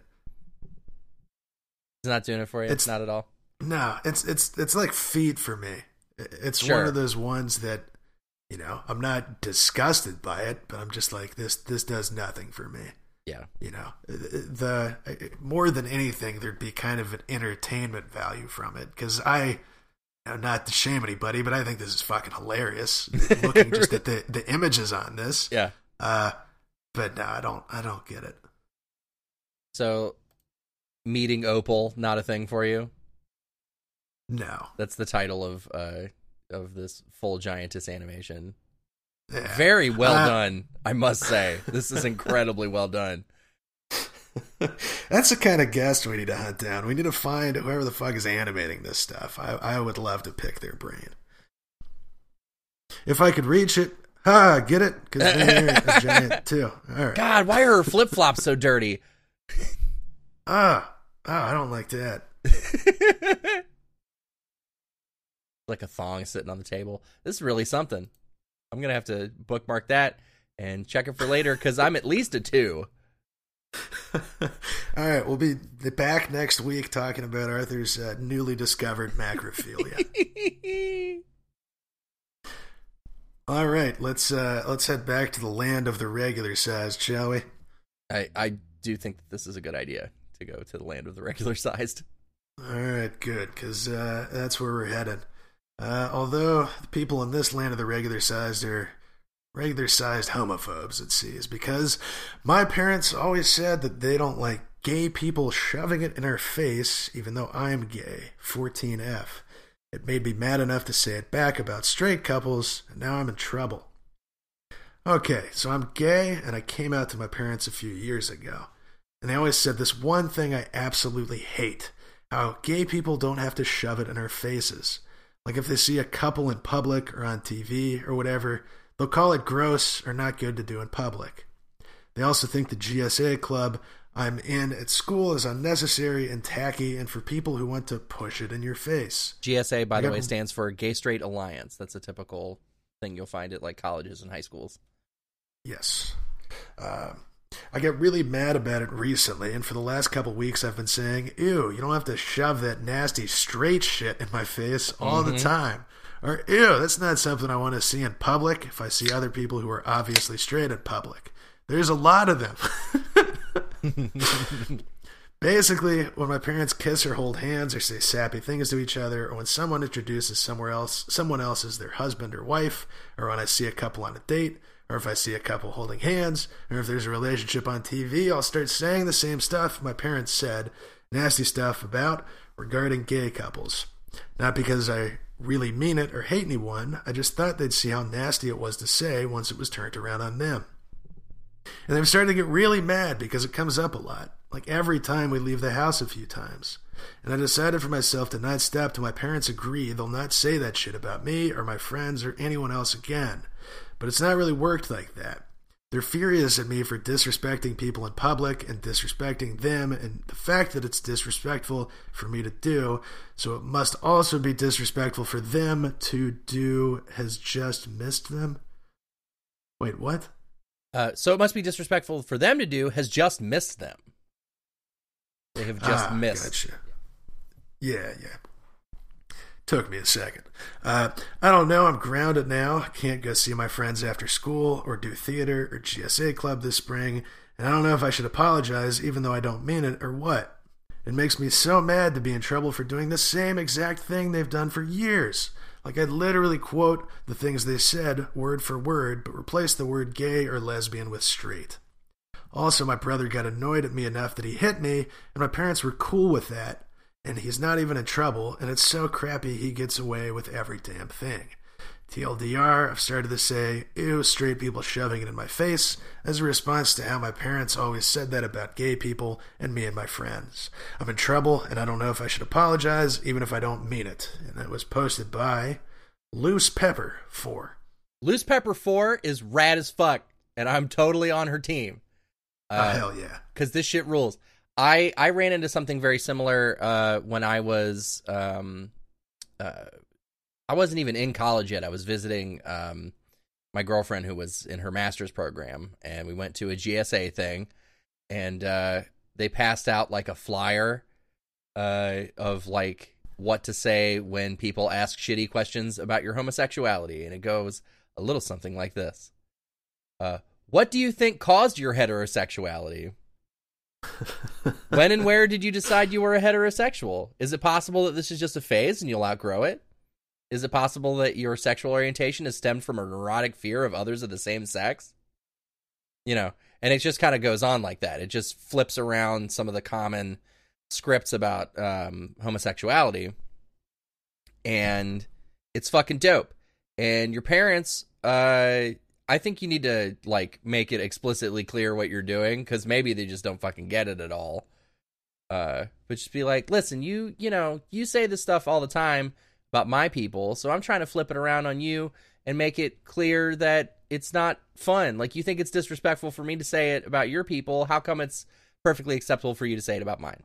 It's not doing it for you. It's, It's- not at all. No, it's it's it's like feet for me. It's Sure. one of those ones that you know I'm not disgusted by it, but I'm just like this. This does nothing for me. Yeah. You know, the more than anything, there'd be kind of an entertainment value from it because I. you know, Not to shame anybody, but I think this is fucking hilarious. (laughs) Looking just at the, the images on this, Yeah. Uh, but no, I don't. I don't get it. So, meeting Opal not a thing for you. No. That's the title of uh of this full giantess animation. Yeah. Very well Uh, done, I must say. This is incredibly well done. (laughs) That's the kind of guest we need to hunt down. We need to find whoever the fuck is animating this stuff. I, I would love to pick their brain. If I could reach it, ha, get it? Because they're a (laughs) giant too. All right. God, why are her flip flops so dirty? Ah, oh, I don't like that. (laughs) like a thong sitting on the table. This is really something. I'm gonna have to bookmark that and check it for later because I'm at least a two. (laughs) All right, we'll be back next week talking about Arthur's uh, newly discovered macrophilia. (laughs) All right, let's uh, let's head back to the land of the regular sized, shall we? I I do think that this is a good idea to go to the land of the regular sized. All right, good, because uh, that's where we're headed. Uh, although the people in this land of the regular sized are regular sized homophobes, it seems, because my parents always said that they don't like gay people shoving it in our face, even though I'm gay. 14F. It made me mad enough to say it back about straight couples, and now I'm in trouble. Okay, so I'm gay, and I came out to my parents a few years ago. And they always said this one thing I absolutely hate how gay people don't have to shove it in our faces. Like if they see a couple in public or on TV or whatever, they'll call it gross or not good to do in public. They also think the GSA club I'm in at school is unnecessary and tacky and for people who want to push it in your face. GSA, by the way, stands for Gay Straight Alliance. That's a typical thing you'll find at like colleges and high schools. Yes. Uh, I get really mad about it recently, and for the last couple weeks, I've been saying, "Ew, you don't have to shove that nasty straight shit in my face all the mm-hmm. time." Or, "Ew, that's not something I want to see in public." If I see other people who are obviously straight in public, there's a lot of them. (laughs) Basically, when my parents kiss or hold hands or say sappy things to each other, or when someone introduces somewhere else, someone else as their husband or wife, or when I see a couple on a date, or if I see a couple holding hands, or if there's a relationship on TV, I'll start saying the same stuff my parents said, nasty stuff about regarding gay couples. Not because I really mean it or hate anyone, I just thought they'd see how nasty it was to say once it was turned around on them. And they've started to get really mad because it comes up a lot, like every time we leave the house a few times. And I decided for myself to not stop till my parents agree they'll not say that shit about me or my friends or anyone else again. But it's not really worked like that. They're furious at me for disrespecting people in public and disrespecting them, and the fact that it's disrespectful for me to do, so it must also be disrespectful for them to do, has just missed them. Wait, what? Uh, so it must be disrespectful for them to do has just missed them. They have just Ah, missed. Gotcha. Yeah, yeah. Took me a second. Uh, I don't know. I'm grounded now. Can't go see my friends after school or do theater or GSA club this spring. And I don't know if I should apologize, even though I don't mean it, or what. It makes me so mad to be in trouble for doing the same exact thing they've done for years. Like I'd literally quote the things they said word for word, but replace the word gay or lesbian with straight. Also, my brother got annoyed at me enough that he hit me, and my parents were cool with that, and he's not even in trouble, and it's so crappy he gets away with every damn thing. TLDR, I've started to say, ew, straight people shoving it in my face, as a response to how my parents always said that about gay people and me and my friends. I'm in trouble, and I don't know if I should apologize, even if I don't mean it. And that was posted by Loose Pepper 4. Loose Pepper 4 is rad as fuck, and I'm totally on her team. oh, Uh, hell yeah. because this shit rules. I I ran into something very similar uh, when I was um, uh, I wasn't even in college yet. I was visiting um, my girlfriend who was in her master's program, and we went to a GSA thing, and uh, they passed out like a flyer uh, of like what to say when people ask shitty questions about your homosexuality, and it goes a little something like this: uh, What do you think caused your heterosexuality? When and where did you decide you were a heterosexual? Is it possible that this is just a phase and you'll outgrow it? Is it possible that your sexual orientation is stemmed from a neurotic fear of others of the same sex? You know, and it just kind of goes on like that. It just flips around some of the common scripts about um, homosexuality, and it's fucking dope. And your parents, uh, I think you need to like make it explicitly clear what you're doing because maybe they just don't fucking get it at all. Uh, but just be like, listen, you you know you say this stuff all the time about my people, so I'm trying to flip it around on you and make it clear that it's not fun. Like you think it's disrespectful for me to say it about your people. How come it's perfectly acceptable for you to say it about mine?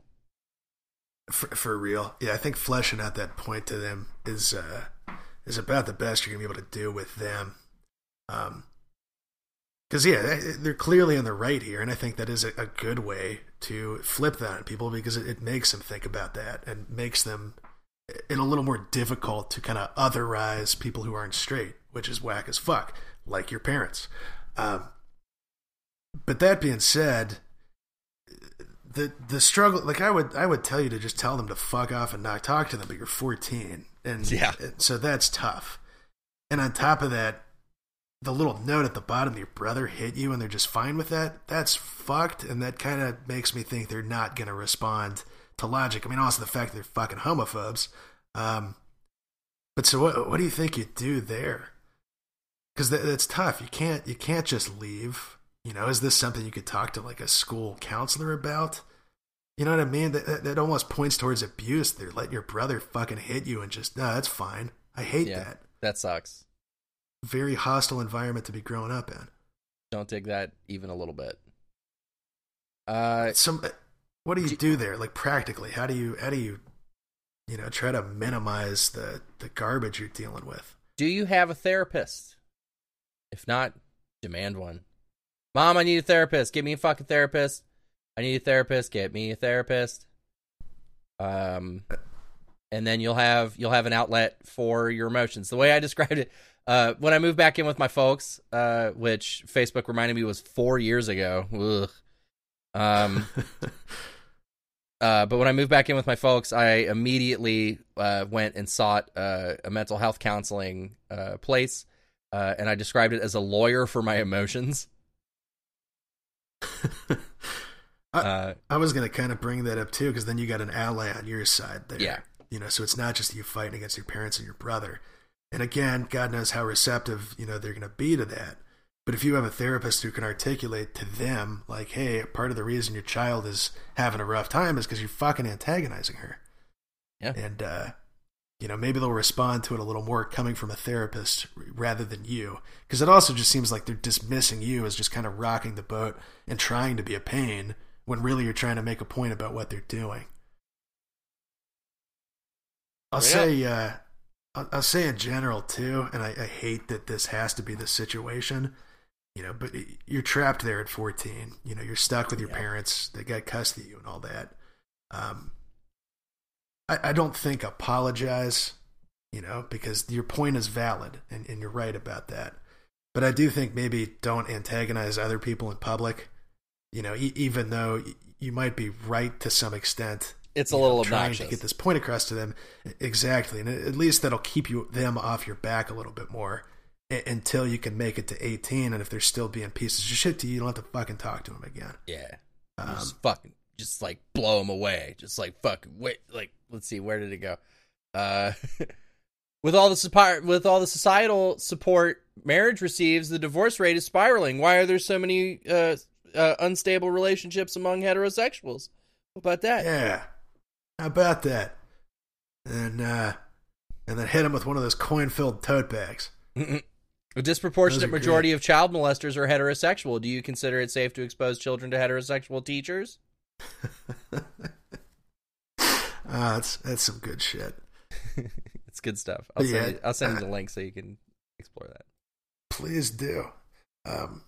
For, for real, yeah. I think fleshing out that point to them is uh, is about the best you're gonna be able to do with them. Um, because yeah, they- they're clearly in the right here, and I think that is a, a good way to flip that on people because it, it makes them think about that and makes them eh, it a little more difficult to kind of otherize people who aren't straight, which is whack as fuck, like your parents. Um, but that being said, the the struggle like I would I would tell you to just tell them to fuck off and not talk to them, but you're 14, and Yeah. and so that's tough. And on top of that, the little note at the bottom, your brother hit you, and they're just fine with that. That's fucked, and that kind of makes me think they're not gonna respond to logic. I mean, also the fact that they're fucking homophobes. Um, but so what? What do you think you do there? Because that, that's tough. You can't you can't just leave. You know, is this something you could talk to like a school counselor about? You know what I mean? That, that, that almost points towards abuse. They're letting your brother fucking hit you and just, no, that's fine. I hate Yeah. that. That sucks. Very hostile environment to be growing up in. Don't dig that even a little bit. Uh, Some, what do you do there? Like practically, how do you how do you, you know, try to minimize the the garbage you're dealing with? do you have a therapist? If not, demand one. Mom, I need a therapist. Get me a fucking therapist. I need a therapist. Get me a therapist. Um, and then you'll have you'll have an outlet for your emotions. The way I (laughs) described it, uh, when I moved back in with my folks, uh, which Facebook reminded me was four years ago. Ugh. Um, (laughs) uh, but when I moved back in with my folks, I immediately uh, went and sought uh, a mental health counseling uh, place, uh, and I described it as a lawyer for my emotions. (laughs) I, Uh, I was gonna kind of bring that up too, because then you got an ally on your side there. Yeah. You know, so it's not just you fighting against your parents and your brother. And again, God knows how receptive you know they're gonna be to that. But if you have a therapist who can articulate to them, like, hey, part of the reason your child is having a rough time is because you're fucking antagonizing her. Yeah. And, uh, you know, maybe they'll respond to it a little more coming from a therapist rather than you. Because it also just seems like they're dismissing you as just kind of rocking the boat and trying to be a pain when really you're trying to make a point about what they're doing. I'll Yeah. say, uh, I'll, I'll say in general too, and I, I hate that this has to be the situation, you know, but you're trapped there at 14. You know, you're stuck with your Yeah. parents. They got custody of you and all that. Um, I, I don't think apologize, you know, because your point is valid and, and you're right about that. But I do think maybe don't antagonize other people in public, you know, e- even though you might be right to some extent. It's a little know, trying to get this point across to them. Exactly. And at least that'll keep you them off your back a little bit more until you can make it to 18. And if they're still being pieces of shit to you, you don't have to fucking talk to them again. Yeah. Um, just fucking just like blow them away. Just like fucking wait like let's see where did it go? Uh (laughs) with all the support with all the societal support marriage receives, the divorce rate is spiraling. Why are there so many uh, uh unstable relationships among heterosexuals? What about that? Yeah. How about that? And uh and then hit him with one of those coin filled tote bags. Mm-mm. A disproportionate majority of child molesters are heterosexual. Do you consider it safe to expose children to heterosexual teachers? (laughs) Ah, that's that's some good shit. (laughs) it's good stuff. I'll Yeah, send you, I'll send you uh, the link so you can explore that. Please do. Um,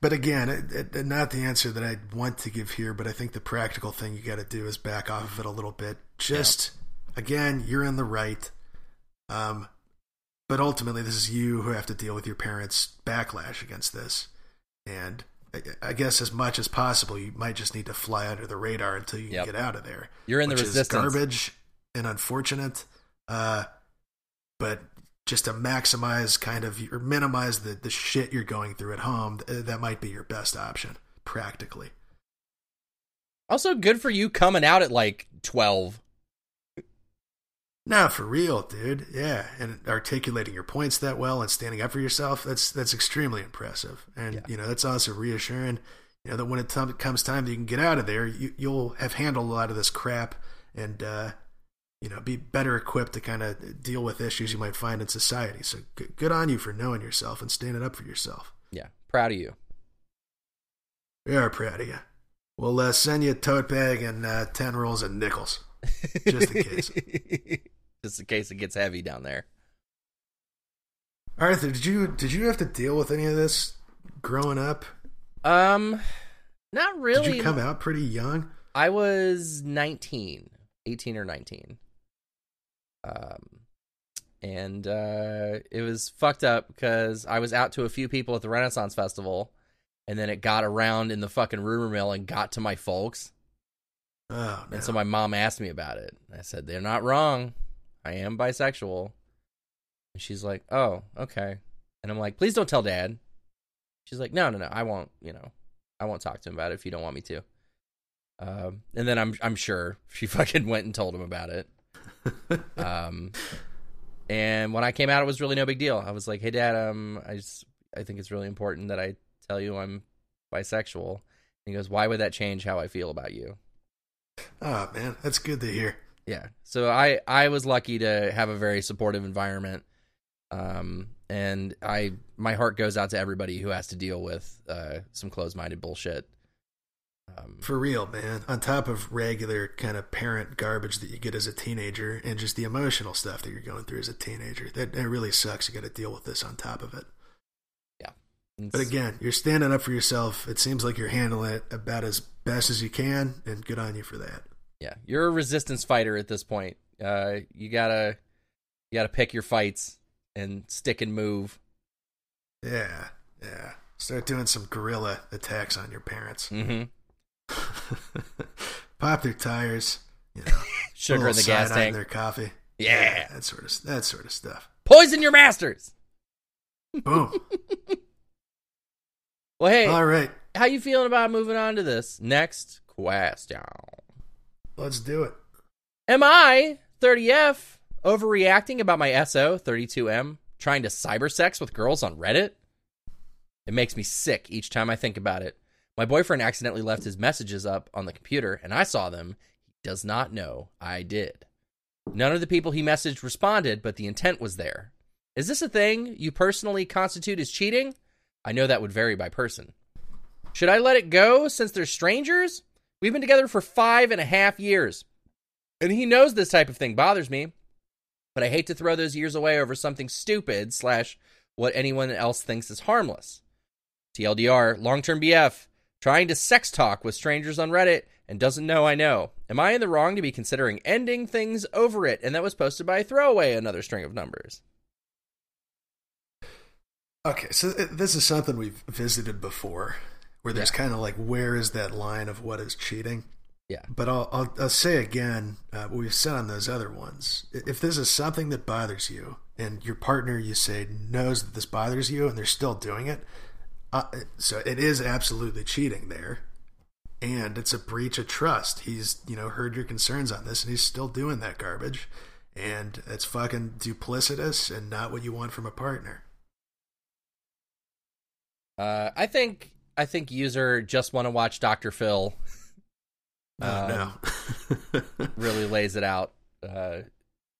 but again, it, it, not the answer that I want to give here. But I think the practical thing you got to do is back off of it a little bit. Just again, you're in the right. Um, but ultimately, this is you who have to deal with your parents' backlash against this. And I, I guess as much as possible, you might just need to fly under the radar until you Yep. get out of there. You're in the resistance. Is garbage and unfortunate. Uh, but just to maximize kind of or minimize the, the shit you're going through at home, that might be your best option practically. Also, good for you coming out at like 12. No, for real, dude. Yeah, and articulating your points that well and standing up for yourself, that's that's extremely impressive. And Yeah. you know, that's also reassuring, you know, that when it t- comes time that you can get out of there, you, you'll have handled a lot of this crap and uh you know, be better equipped to kind of deal with issues you might find in society. So good on you for knowing yourself and standing up for yourself. Yeah, proud of you. We are proud of you. We'll uh, send you a tote bag and uh, 10 rolls of nickels. Just in case. (laughs) Just in case it gets heavy down there. Arthur, did you did you have to deal with any of this growing up? Um, not really. Did you come out pretty young? I was 19, 18 or 19. Um, and uh, it was fucked up because I was out to a few people at the Renaissance Festival, and then it got around in the fucking rumor mill and got to my folks. Oh, no. And so my mom asked me about it. I said, They're not wrong. I am bisexual. And she's like, Oh, okay. And I'm like, Please don't tell dad. She's like, No, no, no. I won't, you know, I won't talk to him about it if you don't want me to. Um, and then I'm I'm sure she (laughs) fucking went and told him about it. (laughs) Um, and when I came out, it was really no big deal. I was like, Hey, dad, um, I just I think it's really important that I tell you I'm bisexual. And he goes, Why would that change how I feel about you? oh man, that's good to hear. yeah. So I I was lucky to have a very supportive environment. Um and I my heart goes out to everybody who has to deal with uh some closed-minded bullshit. Um For real, man. On top of regular kind of parent garbage that you get as a teenager and just the emotional stuff that you're going through as a teenager, that, that really sucks. You got to deal with this on top of it. Yeah. But again, you're standing up for yourself. It seems like you're handling it about as best as you can, and good on you for that. yeah, you're a resistance fighter at this point. Uh you got to you got to pick your fights and stick and move. Yeah, yeah. Start doing some guerrilla attacks on your parents. Mhm. (laughs) Pop their tires. You know, (laughs) Sugar in the gas in tank. their coffee. Yeah. that sort of that sort of stuff. Poison your masters. Boom. (laughs) Well, hey, All right, how you feeling about moving on to this next question? let's do it. Am I 30F overreacting about my SO 32M trying to cybersex with girls on Reddit? It makes me sick each time I think about it. My boyfriend accidentally left his messages up on the computer and I saw them. He does not know I did. None of the people he messaged responded, but the intent was there. Is this a thing you personally constitute as cheating? I know that would vary by person. Should I let it go since they're strangers? We've been together for five and a half years. And he knows this type of thing bothers me, but I hate to throw those years away over something stupid slash what anyone else thinks is harmless. TLDR, long term BF, trying to sex talk with strangers on Reddit and doesn't know I know. Am I in the wrong to be considering ending things over it? And that was posted by Throwaway, another string of numbers. Okay, so this is something we've visited before, where there's Yeah. kind of like where is that line of what is cheating? Yeah. But I'll I'll, I'll say again uh, what we've said on those other ones. If this is something that bothers you, and your partner you say knows that this bothers you, and they're still doing it, uh, so it is absolutely cheating there, and it's a breach of trust. He's you know heard your concerns on this, and he's still doing that garbage, and it's fucking duplicitous and not what you want from a partner. Uh, I think I think user just want to watch Dr. Phil (laughs) Oh no. (laughs) really lays it out uh,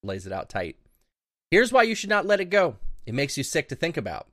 lays it out tight. Here's why you should not let it go. It makes you sick to think about.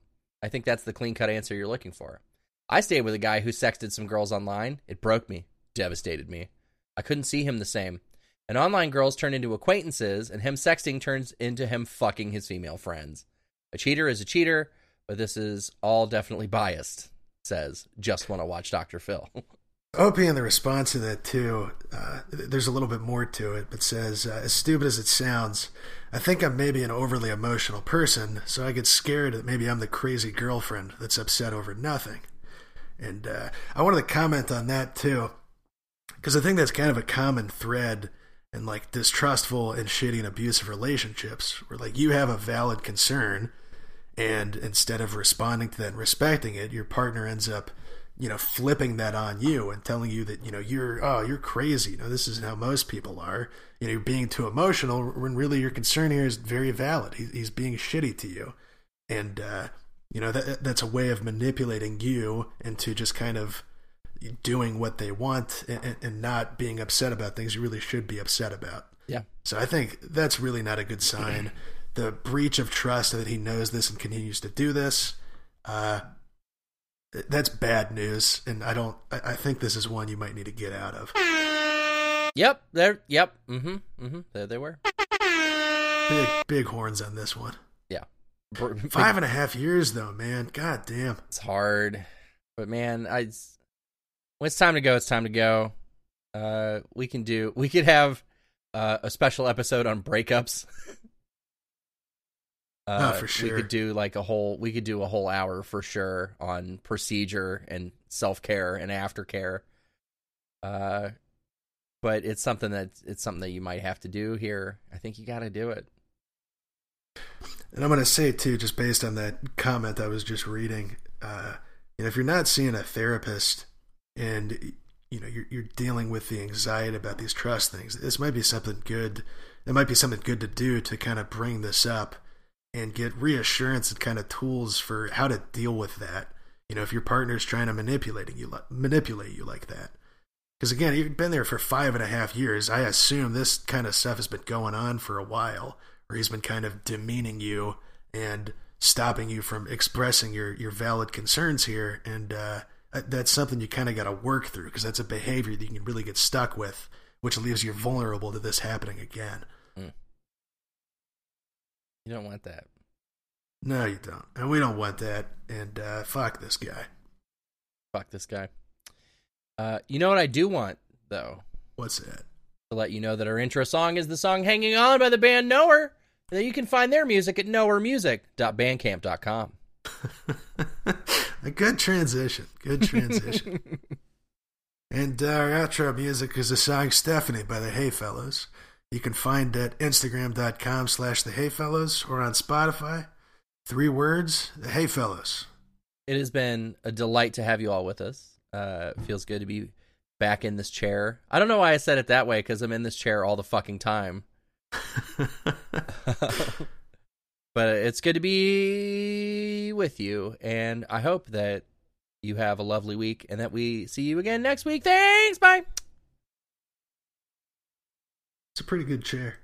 I think that's the clean cut answer you're looking for. I stayed with a guy who sexted some girls online. It broke me, devastated me. I couldn't see him the same. And online girls turn into acquaintances, and him sexting turns into him fucking his female friends. A cheater is a cheater, but this is all definitely biased, says just want to watch Dr. Phil. (laughs) Opie in the response to that too, uh, there's a little bit more to it, but says, uh, as stupid as it sounds, I think I'm maybe an overly emotional person, so I get scared that maybe I'm the crazy girlfriend that's upset over nothing. And uh, I wanted to comment on that too, because I think that's kind of a common thread in like distrustful and shitty and abusive relationships, where like you have a valid concern, and instead of responding to that and respecting it, your partner ends up you know, flipping that on you and telling you that, you know, you're, oh, you're crazy. You know, this isn't how most people are. You know, you're being too emotional when really your concern here is very valid. He, he's being shitty to you. And, uh, you know, that, that's a way of manipulating you into just kind of doing what they want and, and not being upset about things you really should be upset about. yeah. So I think that's really not a good sign. The breach of trust that he knows this and continues to do this, uh, that's bad news. And I don't. I, I think this is one you might need to get out of. Yep, there yep. Mm-hmm. Mm-hmm. There they were. Big big horns on this one. Yeah. (laughs) Five and a half years though, man. God damn. It's hard, but man, I when it's time to go, it's time to go. Uh, we can do. We could have uh, a special episode on breakups. (laughs) Uh, Oh, for We could do like a whole. We could do a whole hour for sure on procedure and self care and aftercare. Uh, but it's something that it's something that you might have to do here. I think you got to do it. And I'm going to say too, just based on that comment I was just reading, uh, you know, if you're not seeing a therapist and you know you're, you're dealing with the anxiety about these trust things, this might be something good. It might be something good to do to kind of bring this up and get reassurance and kind of tools for how to deal with that. You know, if your partner's trying to manipulating you, manipulate you like that, Because again, you've been there for five and a half years. I assume this kind of stuff has been going on for a while, where he's been kind of demeaning you and stopping you from expressing your your valid concerns here. And uh, that's something you kind of got to work through because that's a behavior that you can really get stuck with, which leaves you vulnerable to this happening again. You don't want that. No, you don't. And we don't want that. And uh, fuck this guy. Fuck this guy. Uh, you know what I do want, though? What's that? To let you know that our intro song is the song Hanging On by the band Nowhere. And that you can find their music at nowheremusic.bandcamp.com. (laughs) A good transition. Good transition. (laughs) and our outro music is the song Stephanie by the Hey Fellows. You can find at instagram.com slash the Hey Fellows or on Spotify. Three words, the Hey Fellows. It has been a delight to have you all with us. Uh, feels good to be back in this chair. I don't know why I said it that way because I'm in this chair all the fucking time. (laughs) but it's good to be with you, and I hope that you have a lovely week and that we see you again next week. Thanks. Bye. It's a pretty good chair.